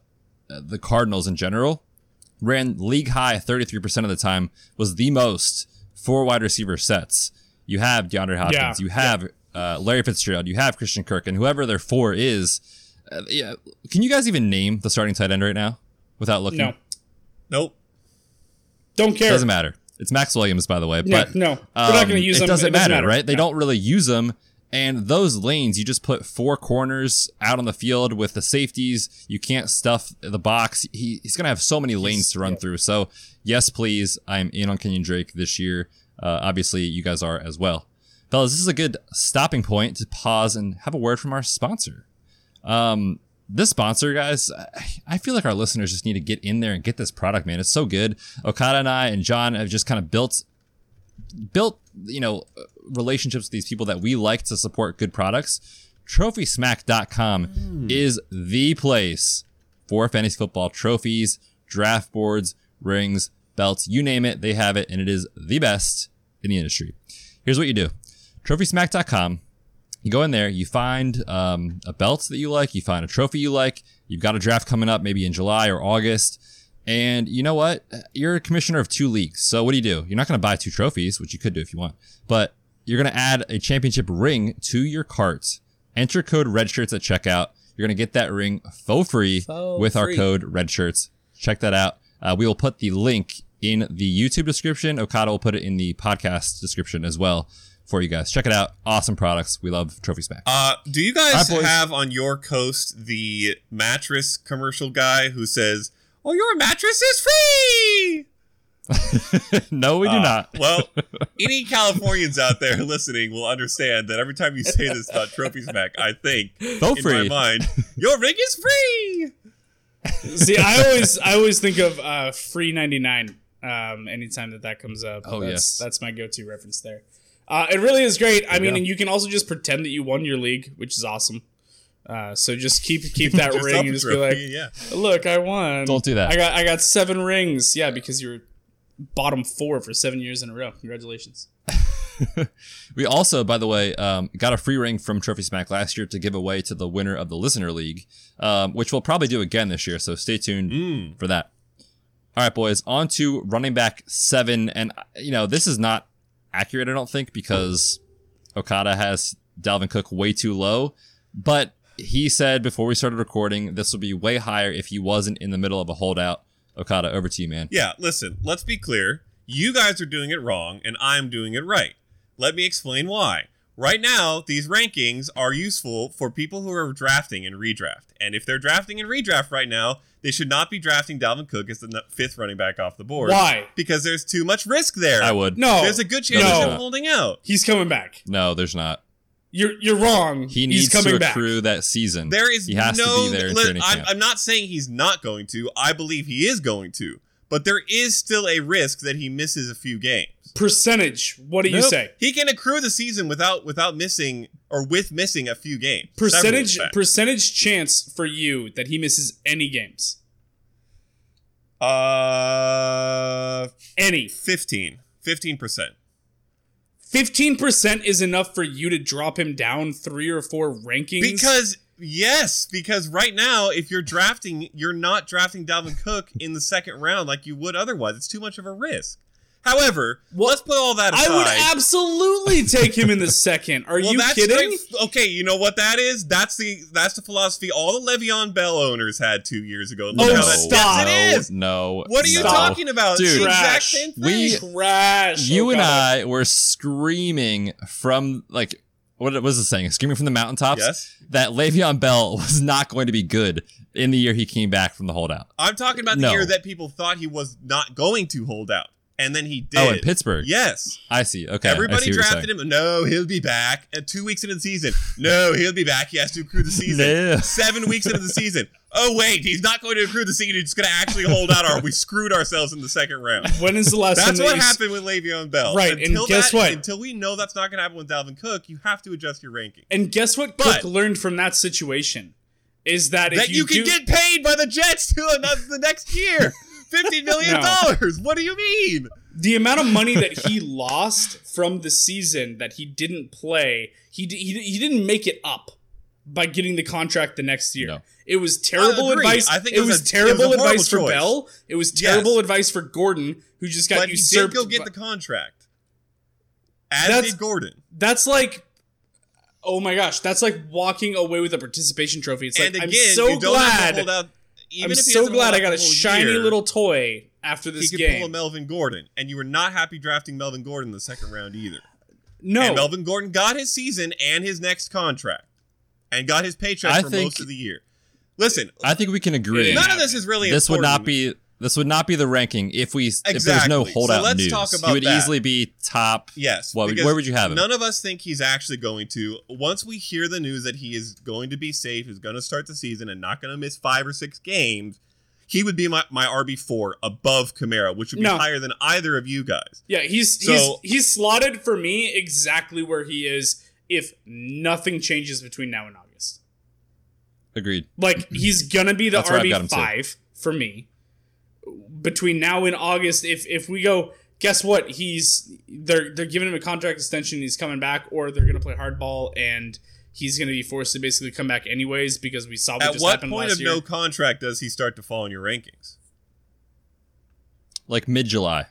uh, the Cardinals in general ran league high 33% of the time was the most four wide receiver sets. You have DeAndre Hopkins, yeah. you have yeah. uh, Larry Fitzgerald, you have Christian Kirk, and whoever their four is. Uh, yeah, can you guys even name the starting tight end right now without looking? No. Nope. Don't care. Doesn't matter. It's Maxx Williams, by the way. Yeah, but no, we're um, not going to use it them. Doesn't it doesn't matter, right? They no. don't really use them. And those lanes, you just put four corners out on the field with the safeties. You can't stuff the box. He, he's going to have so many lanes he's, to run yeah. through. So, yes, please. I'm in on Kenyon Drake this year. Uh, obviously, you guys are as well. Fellas, this is a good stopping point to pause and have a word from our sponsor. Um, this sponsor, guys, I feel like our listeners just need to get in there and get this product, man. It's so good. Okada and I and Jon have just kind of built built, you know, relationships with these people that we like to support good products. TrophySmack.com mm. is the place for fantasy football trophies, draft boards, rings, belts, you name it, they have it, and it is the best in the industry. Here's what you do TrophySmack.com you go in there, you find um, a belt that you like, you find a trophy you like, you've got a draft coming up maybe in July or August. And you know what? You're a commissioner of two leagues. So what do you do? You're not going to buy two trophies, which you could do if you want, but you're going to add a championship ring to your cart. Enter code redshirts at checkout. You're going to get that ring faux free faux with free. our code redshirts. Check that out. Uh, we will put the link in the YouTube description. Okada will put it in the podcast description as well for you guys. Check it out. Awesome products. We love Trophy Smack. Uh, do you guys right, have on your coast the mattress commercial guy who says, "Oh, your mattress is free"? no, we do uh, not. well, any Californians out there listening will understand that every time you say this about Trophy Smack, I think Go in free. my mind, your rig is free. See, I always I always think of uh, free ninety nine um, anytime that that comes up. Oh that's, yes, that's my go to reference there. Uh, it really is great. I mean, and you can also just pretend that you won your league, which is awesome. Uh, so just keep keep that ring and just be like, yeah. "Look, I won." Don't do that. I got I got seven rings. Yeah, because you're bottom four for seven years in a row. Congratulations. we also, by the way, um, got a free ring from Trophy Smack last year to give away to the winner of the Listener League, um, which we'll probably do again this year. So stay tuned mm. for that. All right, boys, on to running back seven. And, you know, this is not accurate, I don't think, because Okada has Dalvin Cook way too low. But he said before we started recording, this will be way higher if he wasn't in the middle of a holdout. Okada, over to you, man. Yeah, listen, let's be clear. You guys are doing it wrong, and I'm doing it right. Let me explain why. Right now, these rankings are useful for people who are drafting and redraft. And if they're drafting and redraft right now, they should not be drafting Dalvin Cook as the fifth running back off the board. Why? Because there's too much risk there. I would. No. There's a good chance no. of him holding out. He's coming back. No, there's not. You're you're wrong. He needs he's coming to accrue back. that season. There is he has no, to be there. Li- I'm, I'm not saying he's not going to. I believe he is going to, but there is still a risk that he misses a few games. Percentage. What do nope. you say? He can accrue the season without without missing or with missing a few games. Percentage percentage chance for you that he misses any games. Uh, any 15, 15 percent. 15% is enough for you to drop him down three or four rankings because Yes, because right now, if you're drafting, you're not drafting Dalvin Cook in the second round like you would otherwise. It's too much of a risk. However, let's put all that aside. I would absolutely take him in the second. Are Well, you that's kidding? straight- okay, you know what that is? That's the that's the philosophy all the Le'Veon Bell owners had two years ago. Look Oh, stop. Yes, it no, no. What are you no. talking about? It's Dude. the exact Trash. same thing. We- Trash. You oh, and I were screaming from like what was the saying? Screaming from the mountaintops Yes. that Le'Veon Bell was not going to be good in the year he came back from the holdout. I'm talking about the No. year that people thought he was not going to hold out, and then he did. Oh, in Pittsburgh. Yes. I see. Okay, Everybody see drafted him. No, he'll be back. At two weeks into the season. No, he'll be back. He has to accrue the season. No. Seven weeks into the season. Oh wait, he's not going to accrue the season. He's just going to actually hold out, or we screwed ourselves in the second round. When is the last time That's what you- happened with Le'Veon Bell. Right, and Until guess that- what? Until we know that's not going to happen with Dalvin Cook, you have to adjust your ranking. And guess what But- Cook learned from that situation? Is that, if that you, do, can get paid by the Jets to another the next year. Fifty million dollars. What do you mean? the amount of money that he lost from the season that he didn't play, he, d- he, he didn't make it up by getting the contract the next year. No. It was terrible advice. I think it it was was, a- it was terrible advice for choice. Bell. It was Yes. terrible advice for Gordon, who just got But he did usurped. go get by- the contract. As That's- Gordon. that's like oh my gosh that's like walking away with a participation trophy it's and like again, i'm so you don't have glad to hold out. Even i'm if he so glad i got a shiny year, little toy after this He this could pull a game Melvin Gordon, and you were not happy drafting Melvin Gordon in the second round either. no And Melvin Gordon got his season and his next contract, and got his paycheck I for think- most of the year. Listen, I think we can agree. None of this is really. this would not be this would not be the ranking if we if there's Exactly. no So let's news. talk he about would that. easily be top. Yes. Well, where would you have him? None of us think he's actually going to. Once we hear the news that he is going to be safe, is going to start the season, and not going to miss five or six games, he would be my, my RB four above Kamara, which would be No. higher than either of you guys. yeah he's So- he's he's slotted for me exactly where he is if nothing changes between now and august Agreed. like he's gonna be the That's where I've got him, too. rb5 for me between now and august if if we go guess what he's they're they're giving him a contract extension he's coming back or they're gonna play hardball and he's gonna be forced to basically come back anyways because we saw what At just what happened point last of year no contract does he start to fall in your rankings? Like mid July,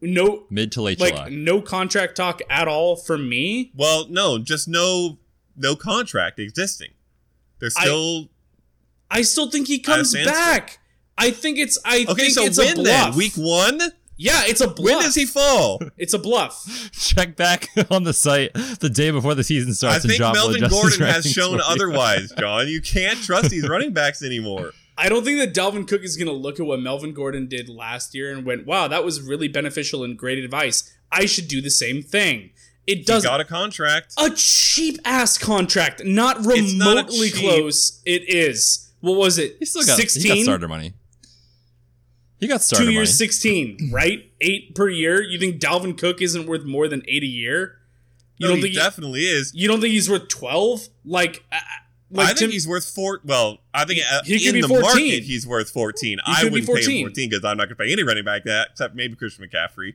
no mid to late like July. no contract talk at all for me Well, no, just no no contract existing. There's I- still i still think he comes standstill. back i think it's i okay. think So it's a bluff then? Week one? yeah it's a bluff When does he fall? it's a bluff Check back on the site the day before the season starts. and think drop Melvin Gordon has shown otherwise, Jon. You can't trust these running backs anymore. I don't think that Dalvin Cook is going to look at what Melvin Gordon did last year and went, "Wow, that was really beneficial and great advice. I should do the same thing." It He does got a contract. a cheap ass contract, not It's not remotely cheap- close. It is. What was it? He still got he got 16? starter money. He got starter Two money. years, sixteen, right? Eight per year. You think Dalvin Cook isn't worth more than eight a year? You No, don't he think he- definitely is. you don't think he's worth twelve? Like, uh, like I think Tim- he's worth four. Well, I think uh, He in the 14. market he's worth fourteen. I wouldn't pay him fourteen because I'm not going to pay any running back that except maybe Christian McCaffrey.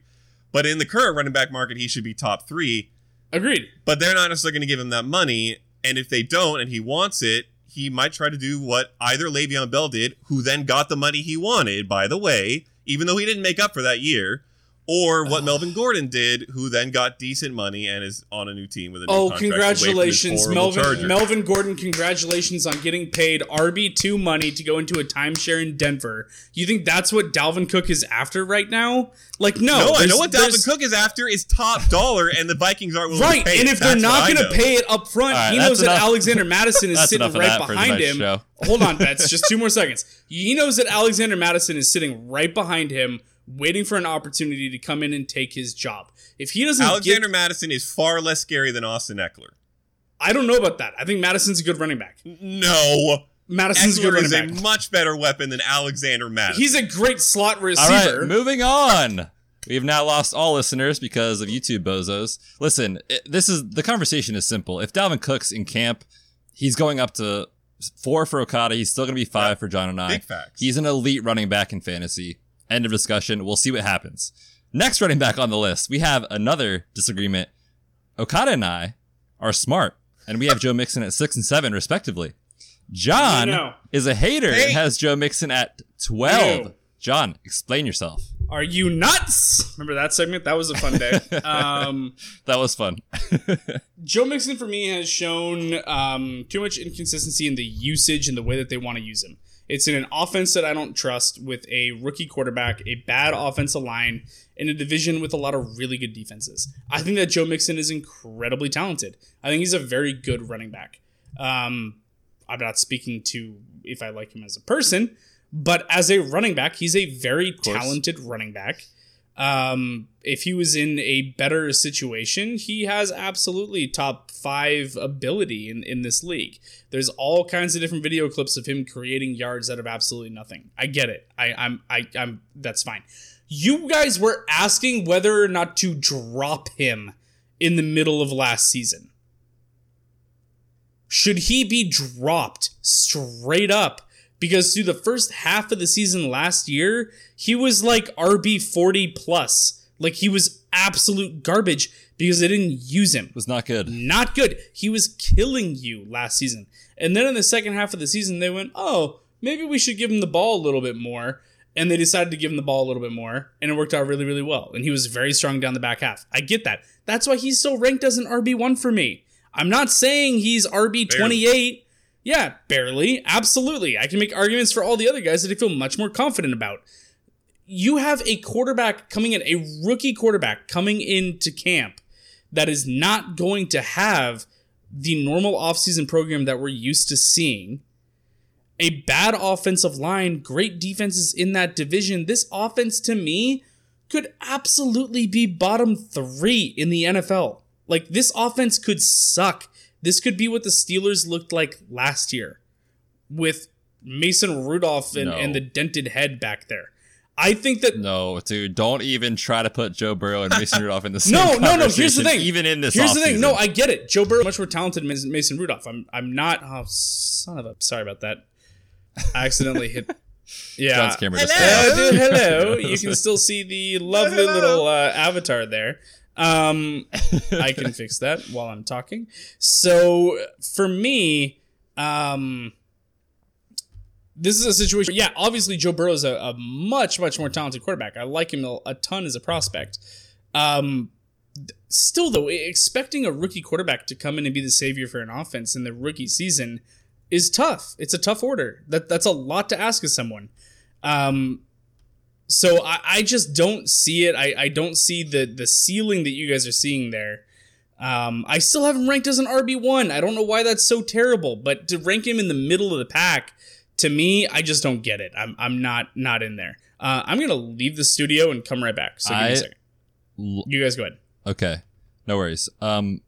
But in the current running back market, he should be top three. agreed. But they're not necessarily going to give him that money. And if they don't, and he wants it, he might try to do what either Le'Veon Bell did, who then got the money he wanted. By the way, even though he didn't make up for that year. Or what Melvin Gordon did, who then got decent money and is on a new team with a new Oh, contract away from his congratulations, Melvin Chargers. Melvin Gordon, congratulations on getting paid RB2 money to go into a timeshare in Denver. You think that's what Dalvin Cook is after right now? Like no. No, I know what Dalvin Cook is after is top dollar, and the Vikings aren't willing Right, to pay. and it. if they're That's not going to pay it up front, All right, he that's knows that. Alexander Mattison is sitting right that for the behind him. show. Hold on, Betz, just two more seconds. He knows that Alexander Mattison is sitting right behind him, waiting for an opportunity to come in and take his job. If he doesn't Alexander get, Mattison is far less scary than Austin Ekeler. I don't know about that. I think Mattison's a good running back. No, Mattison's a good Ekeler running is back. a much better weapon than Alexander Mattison. He's a great slot receiver. right, moving on. We've now lost all listeners because of YouTube bozos. Listen, this is the conversation is simple. If Dalvin Cook's in camp, he's going up to four for Okada. He's still going to be five for Jon and I. Big facts. He's an elite running back in fantasy. End of discussion. We'll see what happens. Next running back on the list, we have another disagreement. Okada and I are smart, and we have Joe Mixon at six and seven, respectively. Jon No, no. is a hater Hey. and has Joe Mixon at 12. Ew. Jon, explain yourself. Are you nuts? Remember that segment? That was a fun day. um, That was fun. Joe Mixon for me has shown um, too much inconsistency in the usage and the way that they want to use him. It's in an offense that I don't trust with a rookie quarterback, a bad offensive line, in a division with a lot of really good defenses. I think that Joe Mixon is incredibly talented. I think he's a very good running back. Um, I'm not speaking to if I like him as a person, but as a running back, he's a very talented running back. Um, if he was in a better situation, he has absolutely top five ability in, in this league. There's all kinds of different video clips of him creating yards out of absolutely nothing. I get it. I, I'm I, I'm that's fine. You guys were asking whether or not to drop him in the middle of last season. Should he be dropped straight up? Because through the first half of the season last year, he was like RB 40 plus. Like he was absolute garbage because they didn't use him. was not good. Not good. He was killing you last season. And then in the second half of the season, they went, oh, maybe we should give him the ball a little bit more. And they decided to give him the ball a little bit more. And it worked out really, really well. And he was very strong down the back half. I get that. That's why he's still ranked as an RB1 for me. I'm not saying he's RB28. Yeah, barely. Absolutely. I can make arguments for all the other guys that I feel much more confident about. You have a quarterback coming in, a rookie quarterback coming into camp that is not going to have the normal offseason program that we're used to seeing. A bad offensive line, great defenses in that division. This offense, to me, could absolutely be bottom three in the NFL. Like, this offense could suck. This could be what the Steelers looked like last year with Mason Rudolph and, No. and the dented head back there. I think that No, dude, don't even try to put Joe Burrow and Mason Rudolph in the same no, no, no. Here's the thing. Even in this here's the thing. No. I get it. Joe Burrow much more talented than Mason- Rudolph. I'm, I'm not. Oh, son of a. Sorry about that. I accidentally hit. Yeah. Jon's camera just Hello, hello. You can still see the lovely little uh, avatar there. Um, I can fix that while I'm talking. So for me, um, this is a situation. Yeah, obviously Joe Burrow is a, a much much more talented quarterback. I like him a, a ton as a prospect. Um, still though, expecting a rookie quarterback to come in and be the savior for an offense in the rookie season is tough. It's a tough order. That that's a lot to ask of someone. Um, so I, I just don't see it. I, I don't see the the ceiling that you guys are seeing there. Um, I still have him ranked as an RB one. I don't know why that's so terrible, but to rank him in the middle of the pack, to me, I just don't get it. I'm I'm not not in there. Uh, I'm gonna leave the studio and come right back. So give me I- a second. You guys go ahead. Okay, no worries. Um,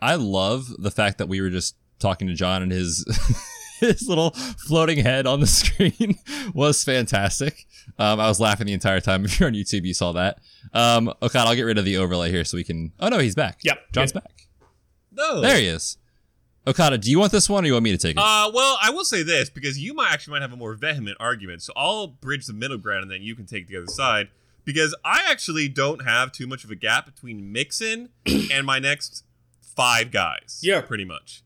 I love the fact that we were just talking to Jon and his his little floating head on the screen was fantastic. Um, I was laughing the entire time. If you're on YouTube, you saw that. Um, okay, I'll get rid of the overlay here so we can. Oh no, he's back. Yep. Jon's back. No. There he is. Okada, do you want this one or you want me to take it? Uh, well, I will say this because you might actually might have a more vehement argument. So I'll bridge the middle ground, and then you can take the other side. Because I actually don't have too much of a gap between Mixon and my next five guys. Yeah. pretty much.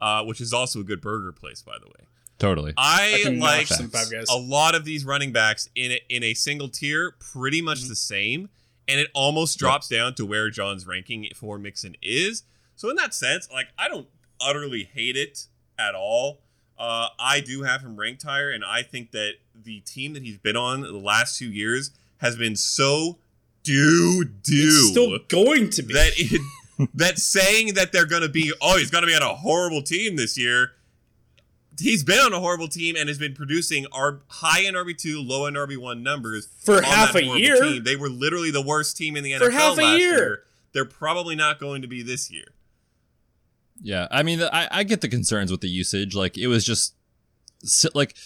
Uh, which is also a good burger place, by the way. totally. I, I like notch some five guys. a lot of these running backs in a, in a single tier, pretty much Mm-hmm. the same, and it almost drops down to where Jon's ranking for Mixon is. So in that sense, like I don't utterly hate it at all. Uh, I do have him ranked higher, and I think that the team that he's been on the last two years has been so do do. It's still going to be. that it that saying that they're going to be oh he's going to be on a horrible team this year he's been on a horrible team and has been producing our high in RB2 low in RB1 numbers For half a year? team. they were literally the worst team in the NFL For half a last year. they're probably not going to be this year Yeah, I mean, I, I get the concerns with the usage. Like, it was just like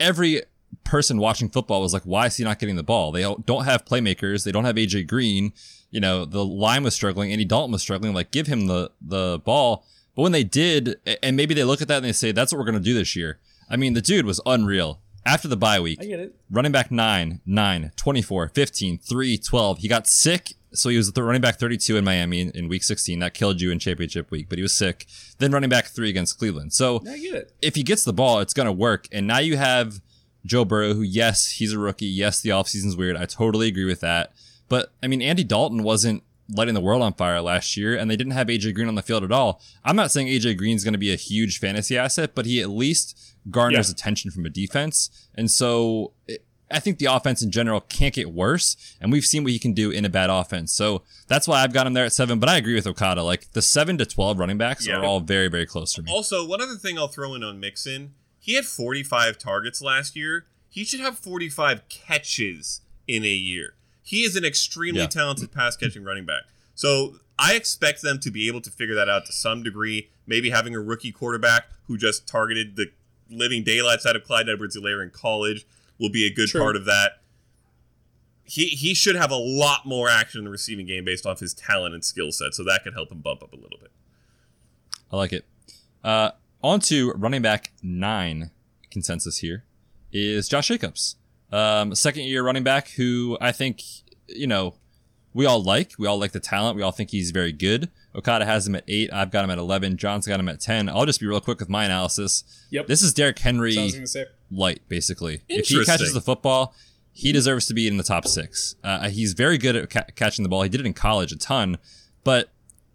every person watching football was like, "Why is he not getting the ball?" They don't don't have playmakers. They don't have AJ Green. You know, the line was struggling. Andy Dalton was struggling. Like, give him the the ball. But when they did, and maybe they look at that and they say, "That's what we're gonna do this year." I mean, the dude was unreal. After the bye week, I get it. running back 9, 9, 24, 15, 3, 12. He got sick so he was the running back 32 in Miami in, in week 16. That killed you in championship week, but he was sick. Then running back three against Cleveland. So I get it. if he gets the ball, it's going to work. And now you have Joe Burrow, who, yes, he's a rookie. Yes, the offseason's weird. I totally agree with that. But I mean, Andy Dalton wasn't lighting the world on fire last year, and they didn't have AJ Green on the field at all. I'm not saying AJ Green's going to be a huge fantasy asset, but he at least garners Yeah. attention from a defense. And so it, I think the offense in general can't get worse, and we've seen what he can do in a bad offense. So that's why I've got him there at seven. But I agree with Okada. Like the seven to twelve running backs Yeah. are all very, very close to me. Also, one other thing I'll throw in on Mixon, he had 45 targets last year. He should have 45 catches in a year. He is an extremely Yeah. talented pass catching running back. So I expect them to be able to figure that out to some degree. Maybe having a rookie quarterback who just targeted the living daylights out of Clyde Edwards-Helaire in college will be a good True. part of that. He, he should have a lot more action in the receiving game based off his talent and skill set, so that could help him bump up a little bit. I like it. Uh, on to running back nine consensus here is Josh Jacobs. Um, second year running back who I think, you know, we all like. We all like the talent. We all think he's very good. Okada has him at eight. I've got him at 11. Jon's got him at 10. I'll just be real quick with my analysis. Yep. This is Derrick Henry So I was gonna say. light, basically. If he catches the football, he deserves to be in the top six. Uh, he's very good at ca- catching the ball. He did it in college a ton, but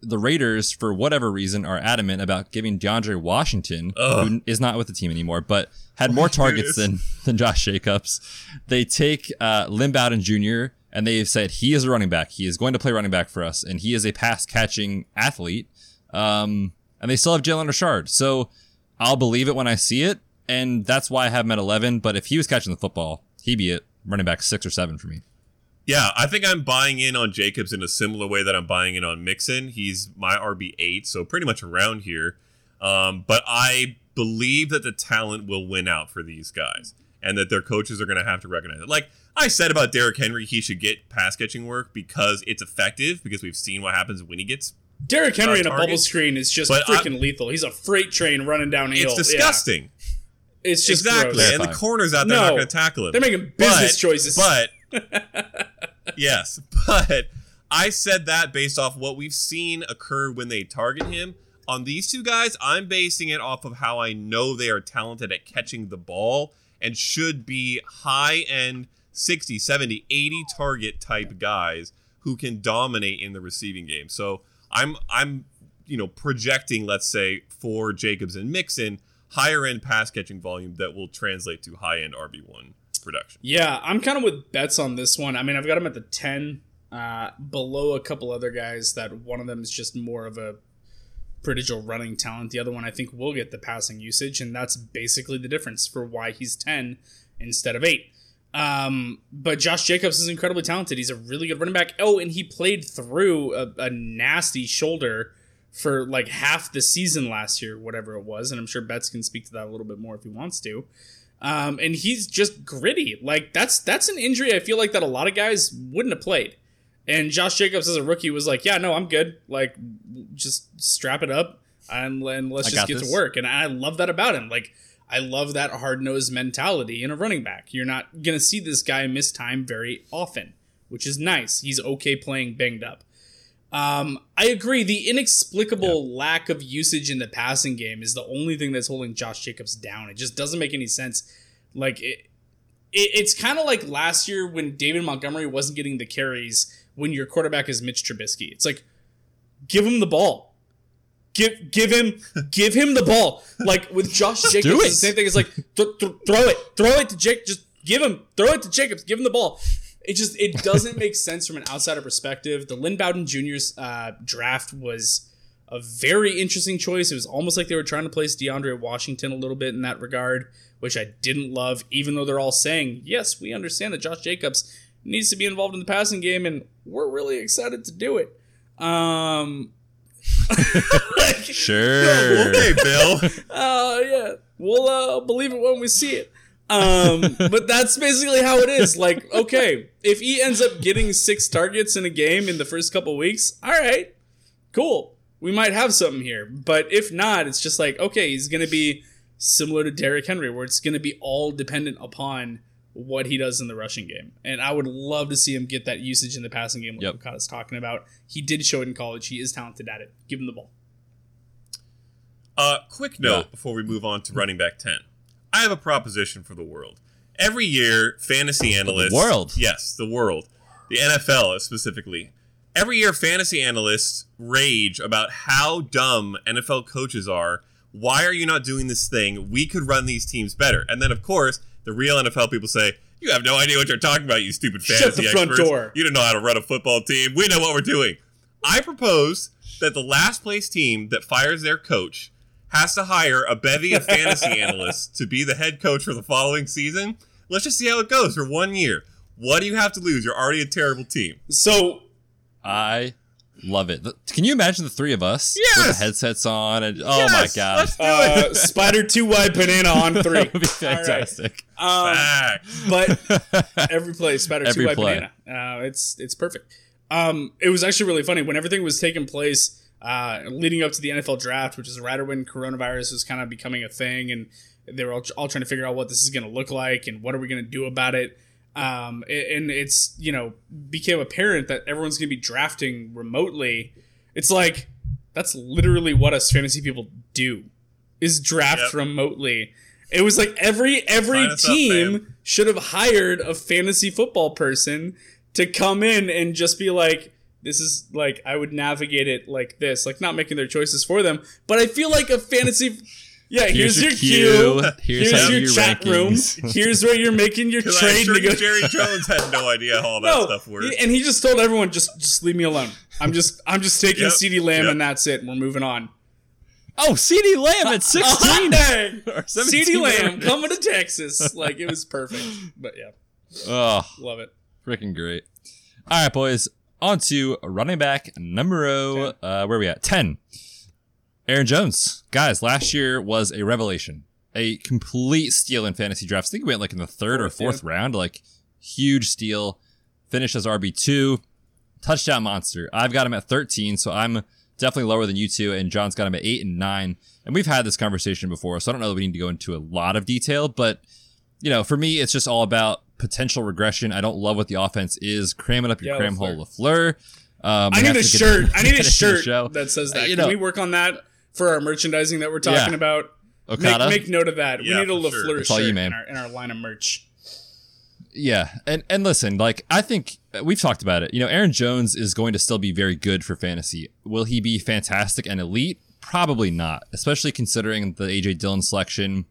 the Raiders, for whatever reason, are adamant about giving DeAndre Washington, Ugh. who is not with the team anymore, but had more targets than than Josh Jacobs. They take uh, Jr. and they've said he is a running back. He is going to play running back for us, and he is a pass catching athlete. Um, and they still have Jalen Richard, so I'll believe it when I see it, and that's why I have him at eleven. But if he was catching the football, he'd be at running back six or seven for me. Yeah, I think I'm buying in on Jacobs in a similar way that I'm buying in on Mixon. He's my RB eight, so pretty much around here. Um, but I believe that the talent will win out for these guys, and that their coaches are going to have to recognize it. Like I said about Derrick Henry, he should get pass catching work because it's effective. Because we've seen what happens when he gets. Derrick Henry in a bubble screen is just But freaking I- lethal. He's a freight train running downhill. It's disgusting. Yeah. It's just exactly, gross. and the Terrifying. corners out there are No. not going to tackle him. They're making business But- choices. But yes, but I said that based off what we've seen occur when they target him. On these two guys, I'm basing it off of how I know they are talented at catching the ball and should be high end 60, 70, 80 target type guys who can dominate in the receiving game. So I'm I'm you know projecting, let's say, for Jacobs and Mixon, higher end pass catching volume that will translate to high end RB1 production. Yeah, I'm kind of with Betz on this one. I mean, I've got him at the 10, uh, below a couple other guys that one of them is just more of a prodigal running talent. The other one I think will get the passing usage, and that's basically the difference for why he's 10 instead of 8. Um, but Josh Jacobs is incredibly talented. He's a really good running back. Oh, and he played through a, a nasty shoulder for like half the season last year, whatever it was. And I'm sure Betz can speak to that a little bit more if he wants to. Um, and he's just gritty. Like that's that's an injury I feel like that a lot of guys wouldn't have played. And Josh Jacobs as a rookie was like, "Yeah, no, I'm good. Like, just strap it up and, and let's I just get this." to work." And I love that about him. Like, I love that hard nosed mentality in a running back. You're not gonna see this guy miss time very often, which is nice. He's okay playing banged up. Um, I agree. The inexplicable lack of usage in the passing game is the only thing that's holding Josh Jacobs down. It just doesn't make any sense. Like it, it it's kind of like last year when David Montgomery wasn't getting the carries when your quarterback is Mitch Trubisky. It's like give him the ball. Give give him give him the ball. Like with Josh Jacobs, the same thing. It's like th- th- throw it, throw it to Jake. Just give him, throw it to Jacobs. Give him the ball. It just it doesn't make sense from an outsider perspective. The Lynn Bowden Jr.'s uh, draft was a very interesting choice. It was almost like they were trying to place DeAndre Washington a little bit in that regard, which I didn't love. Even though they're all saying yes, we understand that Josh Jacobs needs to be involved in the passing game, and we're really excited to do it. Um, Sure. Okay, Bill. uh, yeah, we'll uh, believe it when we see it. Um, but that's basically how it is. Like, okay, if he ends up getting six targets in a game in the first couple weeks, all right, cool. We might have something here. But if not, it's just like, okay, he's going to be similar to Derrick Henry, where it's going to be all dependent upon what he does in the rushing game. And I would love to see him get that usage in the passing game, like Yep. Okada's talking about. He did show it in college. He is talented at it. Give him the ball. Uh, quick note Yeah. before we move on to running back 10. I have a proposition for the world. Every year, fantasy analysts. The world? Yes, the world. The NFL specifically. Every year, fantasy analysts rage about how dumb NFL coaches are. Why are you not doing this thing? We could run these teams better. And then, of course, the real NFL people say, You have no idea what you're talking about, you stupid Shut fantasy the front experts. door." You don't know how to run a football team. We know what we're doing. I propose that the last place team that fires their coach has to hire a bevy of fantasy analysts to be the head coach for the following season. Let's just see how it goes for one year. What do you have to lose? You're already a terrible team. So I love it. Can you imagine the three of us with the headsets on? And oh Yes, my god, let's do uh. Spider two wide banana on three. that would be All right. fantastic. Um, but every play, Spider Every two wide banana. Uh, it's it's perfect. Um, it was actually really funny when everything was taking place, uh, leading up to the NFL draft, which is right when coronavirus was kind of becoming a thing, and they were all, all trying to figure out what this is going to look like and what are we going to do about it. Um, and it's you know became apparent that everyone's going to be drafting remotely. It's like that's literally what us fantasy people do is draft Yep. remotely. It was like every every Sign us up, team should have hired a fantasy football person to come in and just be like this is like I would navigate it like this, like not making their choices for them. But I feel like a fantasy Yeah, here's, your, cue. Here's, Here's, how your chat rankings. room. Here's where you're making your trade sure nego- Jerry Jones had no idea how all that no, stuff works. and he just told everyone just just leave me alone. I'm just I'm just taking Yep, CeeDee Lamb yep. and that's it. We're moving on. Oh, CeeDee Lamb at 16. Hyundai! Or 17 CeeDee Lamb coming to Texas. Like it was perfect. But yeah, Oh, love it. freaking great. All right, boys. On to running back numero, uh, where are we at? 10. Aaron Jones. Guys, last year was a revelation. A complete steal in fantasy drafts. I think he went like in the third or Fourth, fourth round. Like, huge steal. Finished as RB2. Touchdown monster. I've got him at 13, so I'm definitely lower than you two, and Jon's got him at 8 and 9. And we've had this conversation before, so I don't know that we need to go into a lot of detail, but you know, for me, it's just all about potential regression. I don't love what the offense is. Cram it up your Yeah, cram hole, LaFleur. Um, I we need a shirt. I need a shirt that says Uh, that. you Can know- we work on that for our merchandising that we're talking Yeah. about? Okada. Make, make note of that. Yeah, we need a for sure. LaFleur That's shirt you, man. In, our, in our line of merch. Yeah, and and listen, like I think we've talked about it. You know, Aaron Jones is going to still be very good for fantasy. Will he be fantastic and elite? Probably not, especially considering the AJ Dillon selection.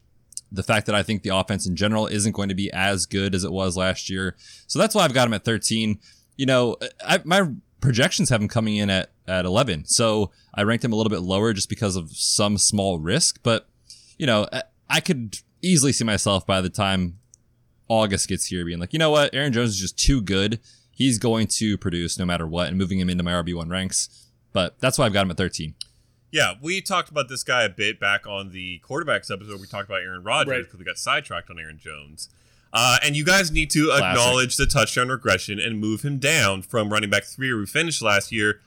The fact that I think the offense in general isn't going to be as good as it was last year. So that's why I've got him at 13. You know, I, my projections have him coming in at, at 11. So I ranked him a little bit lower just because of some small risk. But, you know, I- could easily see myself by the time August gets here being like, you know what? Aaron Jones is just too good. He's going to produce no matter what and moving him into my RB1 ranks. But that's why I've got him at 13. Yeah, we talked about this guy a bit back on the quarterbacks episode. We talked about Aaron Rodgers Right. because we got sidetracked on Aaron Jones. Uh, and you guys need to Classic. acknowledge the touchdown regression and move him down from running back three, where we finished last year,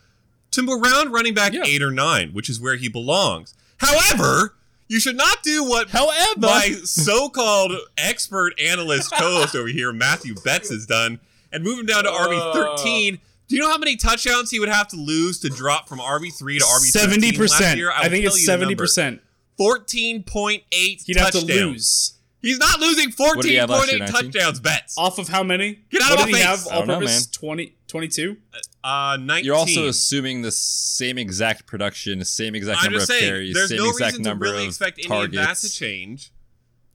to around running back Yeah. eight or nine, which is where he belongs. However, you should not do what However, my so-called expert analyst co-host over here, Matthew Betz, has done, and move him down to RB thirteen. Do you know how many touchdowns he would have to lose to drop from RB three to RB Seventy last percent. year? I, think it's seventy percent. Fourteen point eight. He'd have to lose He's not losing did he fourteen have last point year, touchdowns. Betz. off of how many? Get out what of did my he face. have? I All don't know, man. 20, 22? Uh, nineteen. you're also assuming the same exact production, the same exact I'm number of saying, carries, there's same no exact reason to number really of expect any targets. of that to change.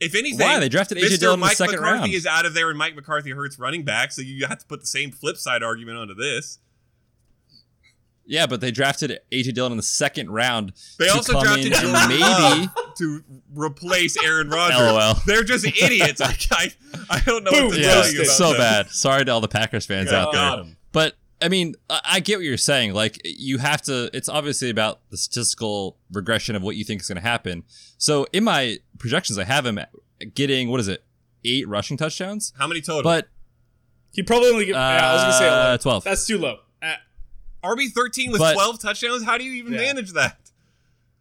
If anything, Why? They drafted A.J. Mr. Dillon in the Mike second McCarthy round. is out of there, and Mike McCarthy hurts running back, so you have to put the same flip side argument onto this. Yeah, but they drafted AJ Dillon in the second round. They to also drafted Jordan maybe. To replace Aaron Rodgers. LOL. They're just idiots. I, I, I don't know Boom. what to Yeah, tell you about so them. bad. Sorry to all the Packers fans Yeah, out there. But I mean, I, I get what you're saying. Like, you have to. It's obviously about the statistical regression of what you think is going to happen. So in my projections, I have him getting what is it, eight rushing touchdowns. How many total? But He probably only get. yeah, I was gonna say Uh, 11. 12. That's too low. Uh, RB thirteen with But- twelve touchdowns. How do you even Yeah. manage that?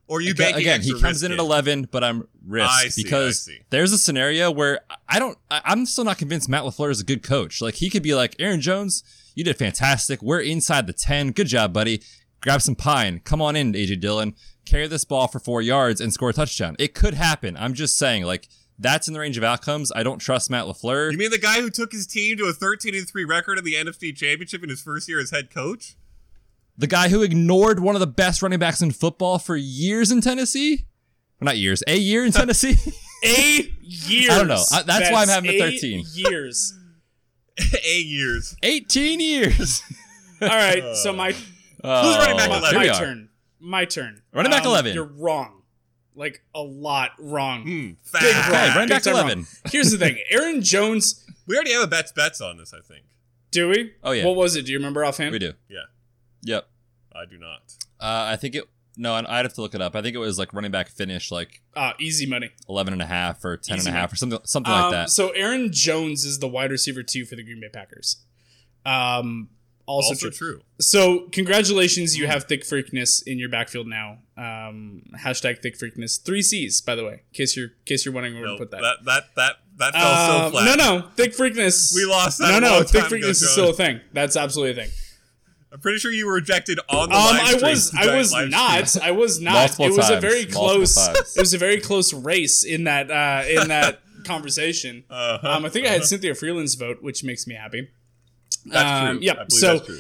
Or you Aga- banking again, he comes in at 11, but I'm risk I see, I because see. there's a scenario where I don't. I, I'm still not convinced Matt LaFleur is a good coach. Like he could be like Aaron Jones, you did fantastic. We're inside the 10. Good job, buddy. Grab some pine. Come on in, AJ Dillon. Carry this ball for four yards and score a touchdown. It could happen. I'm just saying, like that's in the range of outcomes. I don't trust Matt LaFleur. You mean the guy who took his team to a 13 3 record in the NFC Championship in his first year as head coach? the guy who ignored one of the best running backs in football for years in Tennessee. Well, not years, a year in Tennessee. Eight years. I don't know. I- that's why I'm having a 13. Years. Eight years. 18 years. All right, so my Who's running back Oh, my, 11? here we my are. turn. My turn. Running back Um, 11. You're wrong. Like a lot wrong. Hmm, Big fact. wrong. Okay, running Big back time 11. wrong. Here's the thing. Aaron Jones. We already have a bets bets on this, I think. Do we? Oh, yeah. What was it? Do you remember offhand? We do. Yeah, Yep. I do not. Uh, I think it. No, and I'd have to look it up. I think it was like running back finish like Uh, easy money. 11 and a half or 10 Easy and a half money. or something something Um, like that. So Aaron Jones is the wide receiver two for the Green Bay Packers. Um, also, Also true. true. So congratulations, you have thick freakness in your backfield now. Um, hashtag thick freakness. Three C's, by the way, in case you're in case you're wondering where No, to put that. that that that that fell so Um, flat. no, no, thick freakness. We lost that No, a no, long thick time ago, freakness is still a thing. That's absolutely a thing. I'm pretty sure you were rejected on the Um, live I was, I was not. I was not. Multiple it was a very close. It was a very close race in that uh, in that conversation. Uh-huh, Um, I think I had Cynthia Freeland's vote, which makes me happy. That's um, true. yeah, I so- that's true.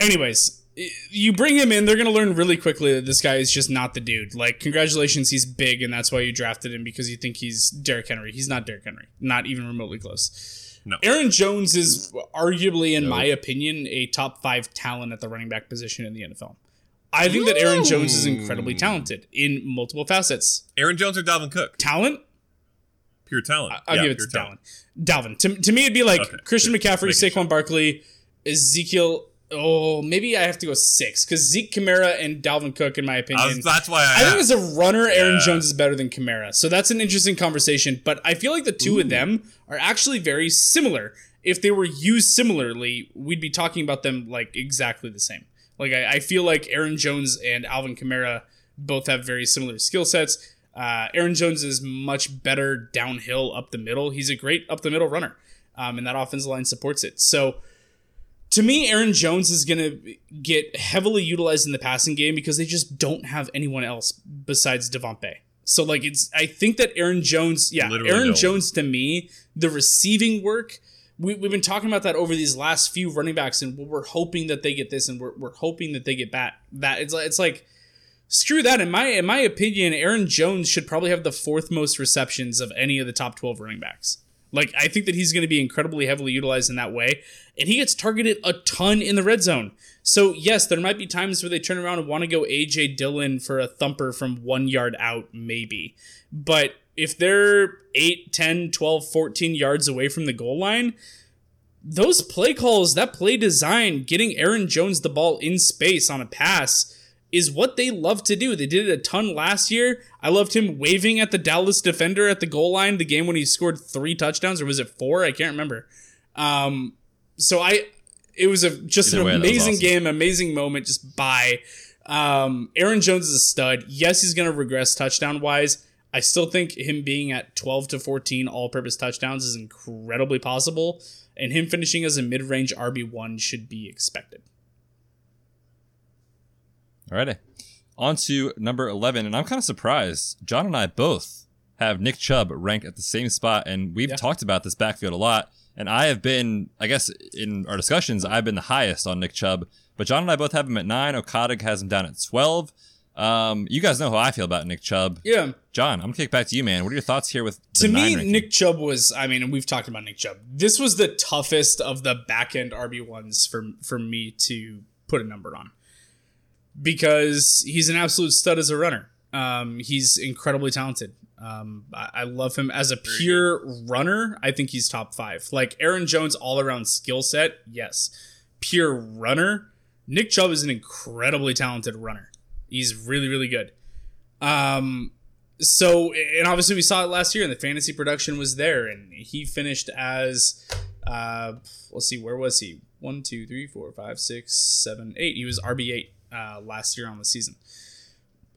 anyways, you bring him in, they're going to learn really quickly that this guy is just not the dude. Like, congratulations, he's big, and that's why you drafted him because you think he's Derrick Henry. He's not Derrick Henry, not even remotely close. No. Aaron Jones is arguably, in my opinion, a top five talent at the running back position in the NFL. I think that Aaron Jones is incredibly hmm. talented in multiple facets. Aaron Jones or Dalvin Cook? Talent, Pure talent. I'll Yeah, give it to talent. Dalvin. Dalvin. To, to me, it'd be like Okay, Christian. McCaffrey, Making Saquon Barkley, Ezekiel. Oh, maybe I have to go six because Zeke Kamara and Dalvin Cook, in my opinion. was, that's why I, I think as a runner, Aaron Yeah. Jones is better than Kamara. So that's an interesting conversation. But I feel like the two of them are actually very similar. If they were used similarly, we'd be talking about them like exactly the same. Like I, I feel like Aaron Jones and Alvin Kamara both have very similar skill sets. Uh, Aaron Jones is much better downhill up the middle. He's a great up the middle runner, um, and that offensive line supports it. So to me, Aaron Jones is going to get heavily utilized in the passing game because they just don't have anyone else besides Davante. So like it's I think that Aaron Jones, yeah, Literally Aaron no. Jones to me, the receiving work, we, we've been talking about that over these last few running backs, and we're hoping that they get this, and we're, we're hoping that they get back that. It's like it's like screw that. In my in my opinion, Aaron Jones should probably have the fourth most receptions of any of the top twelve running backs. Like I think that he's going to be incredibly heavily utilized in that way, and he gets targeted a ton in the red zone. So yes, there might be times where they turn around and want to go AJ Dillon for a thumper from one yard out, maybe. But if they're 8, 10, 12, 14 yards away from the goal line, those play calls, that play design, getting Aaron Jones the ball in space on a pass is what they love to do. They did it a ton last year. I loved him waving at the Dallas defender at the goal line, the game when he scored three touchdowns, or was it four? I can't remember. Um, so I, it was a just Either an way, amazing awesome. game, amazing moment. Just by um, Aaron Jones is a stud. Yes, he's going to regress touchdown wise. I still think him being at 12 to 14 all purpose touchdowns is incredibly possible, and him finishing as a mid range RB1 should be expected. Alrighty. On to number 11. And I'm kind of surprised. John and I both have Nick Chubb ranked at the same spot. And we've Yeah. talked about this backfield a lot. And I have been, I guess, in our discussions, I've been the highest on Nick Chubb. But John and I both have him at nine. Okada has him down at 12. Um, you guys know how I feel about Nick Chubb. Yeah. John, I'm going to kick back to you, man. What are your thoughts here with to me, ranking? Nick Chubb was. I mean, and we've talked about Nick Chubb. This was the toughest of the back end RB ones for for me to put a number on because he's an absolute stud as a runner. Um, he's incredibly talented. Um, I, I love him as a pure runner. I think he's top five. Like Aaron Jones, all around skill set, yes. Pure runner, Nick Chubb is an incredibly talented runner. He's really, really good. Um, so and obviously we saw it last year and the fantasy production was there and he finished as uh let's see where was he one two three four five six seven eight he was rb8 uh last year on the season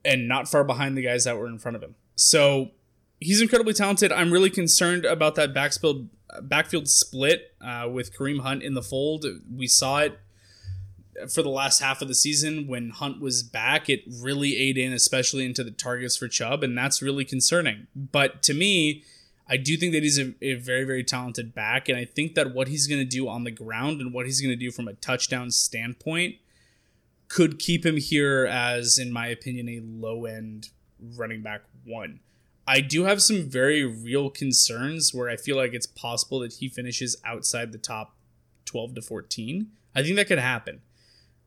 and not far behind the guys that were in front of him. So he's incredibly talented. I'm really concerned about that backfield backfield split uh, with Kareem Hunt in the fold. We saw it for the last half of the season when Hunt was back. It really ate in, especially into the targets for Chubb, and that's really concerning. But to me, I do think that he's a, a very, very talented back, and I think that what he's going to do on the ground and what he's going to do from a touchdown standpoint could keep him here as, in my opinion, a low end running back one. I do have some very real concerns where I feel like it's possible that he finishes outside the top 12 to 14. I think that could happen,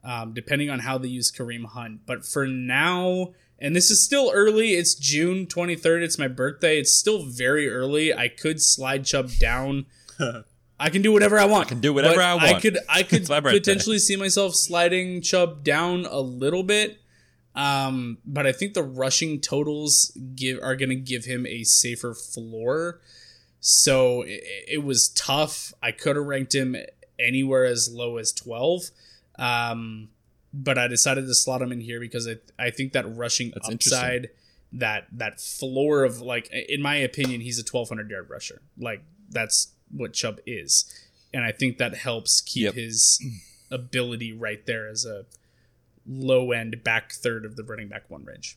um, depending on how they use Kareem Hunt. But for now, and this is still early, it's June 23rd, it's my birthday. It's still very early. I could slide Chubb down. I can do whatever I want. I can do whatever But I I could I could It's my birthday. potentially see myself sliding Chubb down a little bit. Um, but I think the rushing totals give are going to give him a safer floor. So it, it was tough. I could have ranked him anywhere as low as 12. Um, but I decided to slot him in here because I, I think that rushing That's upside, that that floor of like, in my opinion, he's a 1200 yard rusher. Like that's what Chubb is, and I think that helps keep Yep. his ability right there as a low end back third of the running back one range.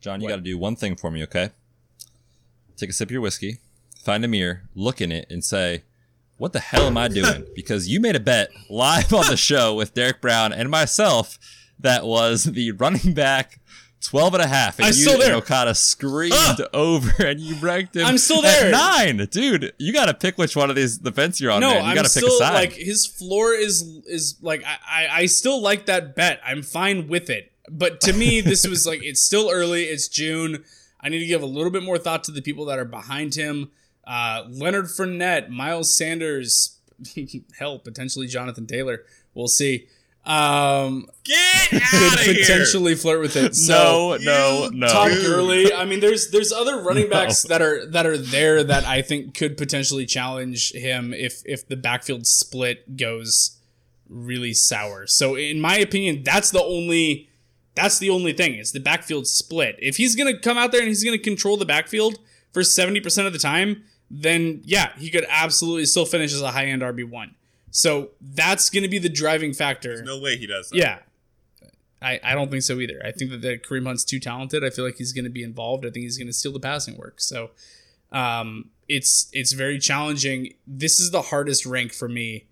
John, you got to do one thing for me, okay? Take a sip of your whiskey, find a mirror, look in it, and say, What the hell am I doing? Because you made a bet live on the show with Derek Brown and myself that was the running back 12 and a half. And I'm you still there. and Okada screamed Ah! over and you ranked him I'm still at there. nine. Dude, you got to pick which one of these the fence you're on, no, man. You got to pick still a side. like his floor is is like I, I I still like that bet. I'm fine with it. But to me, this was like it's still early. It's June. I need to give a little bit more thought to the people that are behind him. Uh, Leonard Fournette, Miles Sanders, hell, potentially Jonathan Taylor. We'll see. Um, Get could out here! potentially flirt with it. So, no, no, no. Todd Dude. Gurley. I mean, there's there's other running No. backs that are that are there that I think could potentially challenge him if if the backfield split goes really sour. So in my opinion, that's the only that's the only thing. It's the backfield split. If he's gonna come out there and he's gonna control the backfield for seventy percent of the time, then yeah, he could absolutely still finish as a high end RB one. So that's gonna be the driving factor. No way he does that. Yeah. I, I don't think so either. I think that, that Kareem Hunt's too talented. I feel like he's going to be involved. I think he's going to steal the passing work. So um, it's it's very challenging. This is the hardest rank for me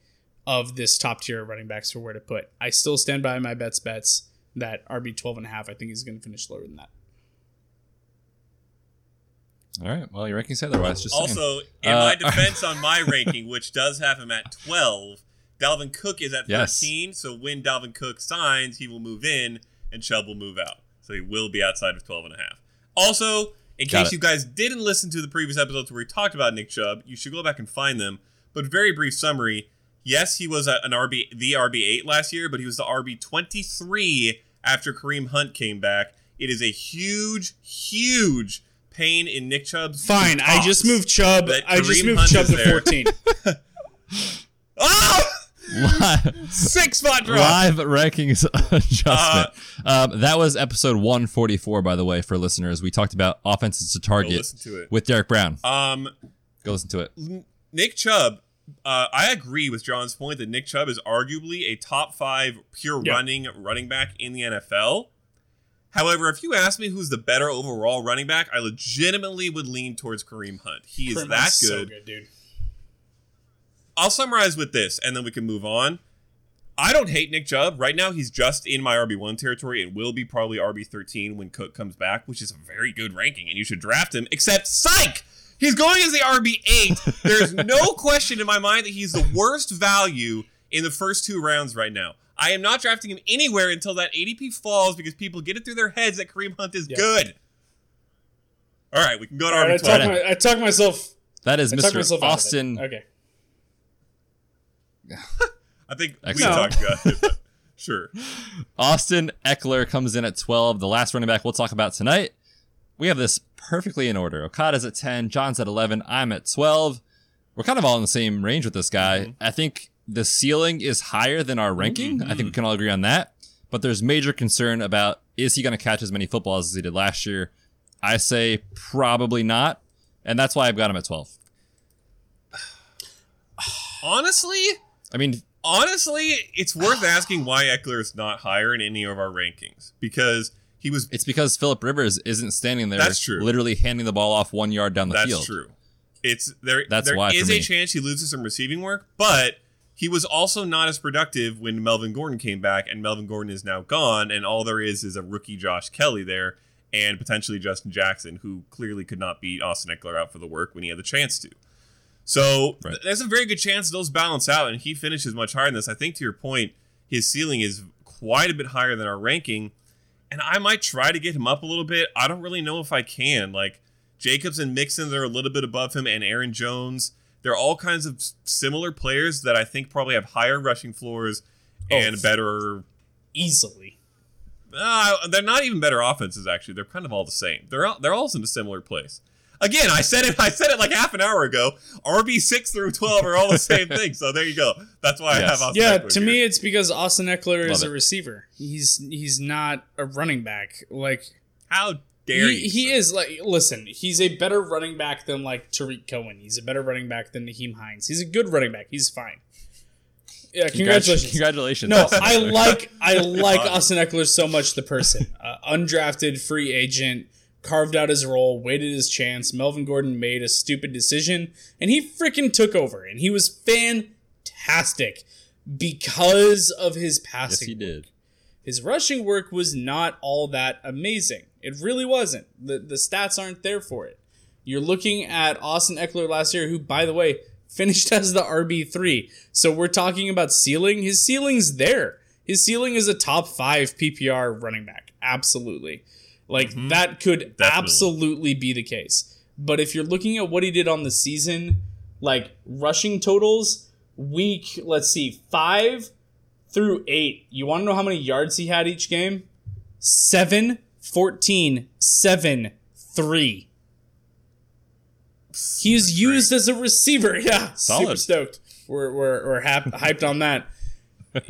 of this top tier of running backs for where to put. I still stand by my bets bets that RB 12 and a half. I think he's going to finish lower than that. All right. Well, your ranking said otherwise. Just saying. Also, in Uh, my defense on my ranking, which does have him at 12, Dalvin Cook is at Yes. 13. So when Dalvin Cook signs, he will move in and Chubb will move out. So he will be outside of 12 and a half. Also, in Got case it. you guys didn't listen to the previous episodes where we talked about Nick Chubb, you should go back and find them. But very brief summary. Yes, he was an RB, the RB8 last year, but he was the RB 23 after Kareem Hunt came back. It is a huge, huge pain in Nick Chubb's Fine. I just moved Chubb. that I just Kareem moved Hunt Chubb is to there. 14. Oh! Live, Six spot drop. live rankings adjustment. Uh, um, that was episode 144, by the way, for listeners. We talked about offenses to Go target listen to it. with Derek Brown. Um, Go listen to it. Nick Chubb. Uh, I agree with John's point that Nick Chubb is arguably a top five pure Yeah. running running back in the NFL. However, if you ask me who's the better overall running back, I legitimately would lean towards Kareem Hunt. He is Kareem that Hunt's good. So good, dude. I'll summarize with this, and then we can move on. I don't hate Nick Chubb. Right now, he's just in my RB1 territory and will be probably RB13 when Cook comes back, which is a very good ranking, and you should draft him. Except, psych! He's going as the RB8. There's no question in my mind that he's the worst value in the first two rounds right now. I am not drafting him anywhere until that ADP falls because people get it through their heads that Kareem Hunt is Yeah. good. All right, we can go to All right, I RB12. talked my, I talked myself. That is I Mr. myself out of it. Austin. Okay. I think we Excellent. can talk about it. but Sure. Austin Ekeler comes in at 12. The last running back we'll talk about tonight. We have this perfectly in order. Okada's at 10, John's at 11, I'm at 12. We're kind of all in the same range with this guy. Mm-hmm. I think the ceiling is higher than our ranking. I think we mm. can all agree on that. but there's major concern about is he going to catch as many footballs as he did last year? I say probably not, and that's why I've got him at 12. Honestly, I mean, honestly, it's worth asking why Ekeler is not higher in any of our rankings because he was. it's because Philip Rivers isn't standing there That's true. literally handing the ball off 1 yard down the That's field. That's true. It's there. That's there why is a chance he loses some receiving work, but he was also not as productive when Melvin Gordon came back, and Melvin Gordon is now gone, and all there is is a rookie Josh Kelley there, and potentially Justin Jackson, who clearly could not beat Austin Ekeler out for the work when he had the chance to. So Right. th- there's a very good chance those balance out, and he finishes much higher than this. I think to your point, his ceiling is quite a bit higher than our ranking, and I might try to get him up a little bit. I don't really know if I can. Like Jacobs and Mixon, they're a little bit above him, and Aaron Jones. They're all kinds of similar players that I think probably have higher rushing floors and Oh. better. Easily. Uh, they're not even better offenses. Actually, they're kind of all the same. They're all, they're all in a similar place. Again, I said it. I said it like half an hour ago. RB six through twelve are all the same thing. So there you go. That's why I have. Austin Yeah, Ekeler to here. me, it's because Austin Ekeler is Love a receiver. He's he's not a running back. Like how dare he, you? he sir. is like listen, he's a better running back than like Tarik Cohen. He's a better running back than Nyheim Hines. He's a good running back. He's fine. Yeah, congratulations. Congratulations. No, I like I like Austin Ekeler so much. The person, uh, undrafted free agent, carved out his role, waited his chance. Melvin Gordon made a stupid decision, and he freaking took over, and he was fantastic because of his Yes, passing. he did. His rushing work was not all that amazing. It really wasn't. The the stats aren't there for it. You're looking at Austin Ekeler last year, who, by the way, finished as the RB3. So we're talking about ceiling. His ceiling's there. His ceiling is a top five PPR running back. Absolutely. Like, mm-hmm. that could Definitely. absolutely be the case. But if you're looking at what he did on the season, like rushing totals, week, let's see, five through eight. You want to know how many yards he had each game? 7, 14, 7, 3. He's used as a receiver. Yeah, super stoked. We're, we're, we're hap- hyped on that.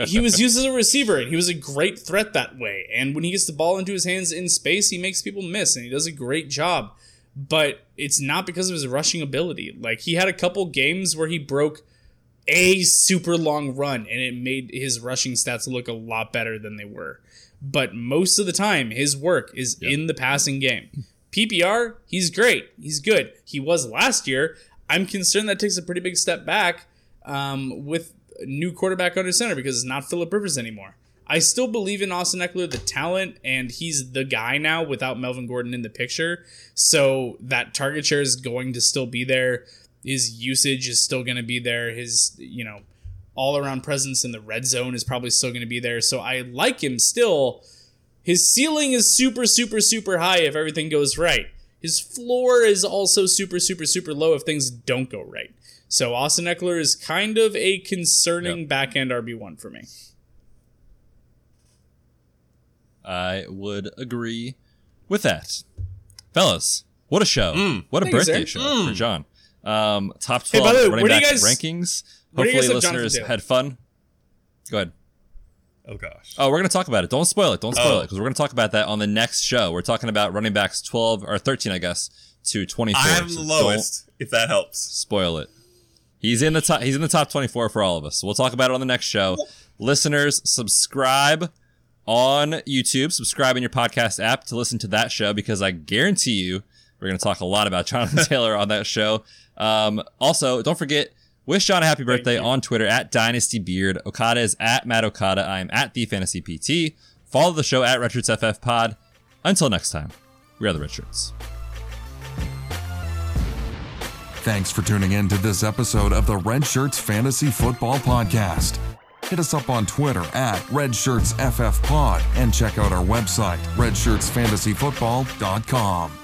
He was used as a receiver, and he was a great threat that way. And when he gets the ball into his hands in space, he makes people miss, and he does a great job. But it's not because of his rushing ability. Like, he had a couple games where he broke a super long run and it made his rushing stats look a lot better than they were. But most of the time, his work is in the passing game. PPR, he's great. He's good. He was last year. I'm concerned that takes a pretty big step back um, with a new quarterback under center because it's not Philip Rivers anymore. I still believe in Austin Ekeler, the talent, and he's the guy now without Melvin Gordon in the picture. So that target share is going to still be there. His usage is still going to be there. His, you know, all around presence in the red zone is probably still going to be there. So I like him still. His ceiling is super, super, super high if everything goes right. His floor is also super, super, super low if things don't go right. So Austin Ekeler is kind of a concerning Yep. back end RB1 for me. I would agree with that. Fellas, what a show. Mm. What a Thank you, birthday sir. show for John. Um, top Hey, 12 by the way, running you back guys- rankings. Where do you Hopefully guys have Jonathan listeners had fun. Go ahead. Oh gosh. Oh, we're going to talk about it. Don't spoil it. Don't spoil Oh. it because we're going to talk about that on the next show. We're talking about running backs 12 or 13, I guess, to 24. I have him So the lowest. If that helps. spoil it. He's in the top. He's in the top 24 for all of us. So we'll talk about it on the next show. Listeners, subscribe on YouTube. Subscribe in your podcast app to listen to that show because I guarantee you we're going to talk a lot about Jonathan Taylor on that show. Um, also, don't forget. Wish John a happy birthday on Twitter at Dynasty Beard. Okada is at Matt Okada. I am at the Fantasy PT. Follow the show at Red Shirts FF Pod. Until next time, we are the Red Shirts. Thanks for tuning in to this episode of the Red Shirts Fantasy Football Podcast. Hit us up on Twitter at RedShirtsFFPod and check out our website, redshirtsfantasyfootball.com.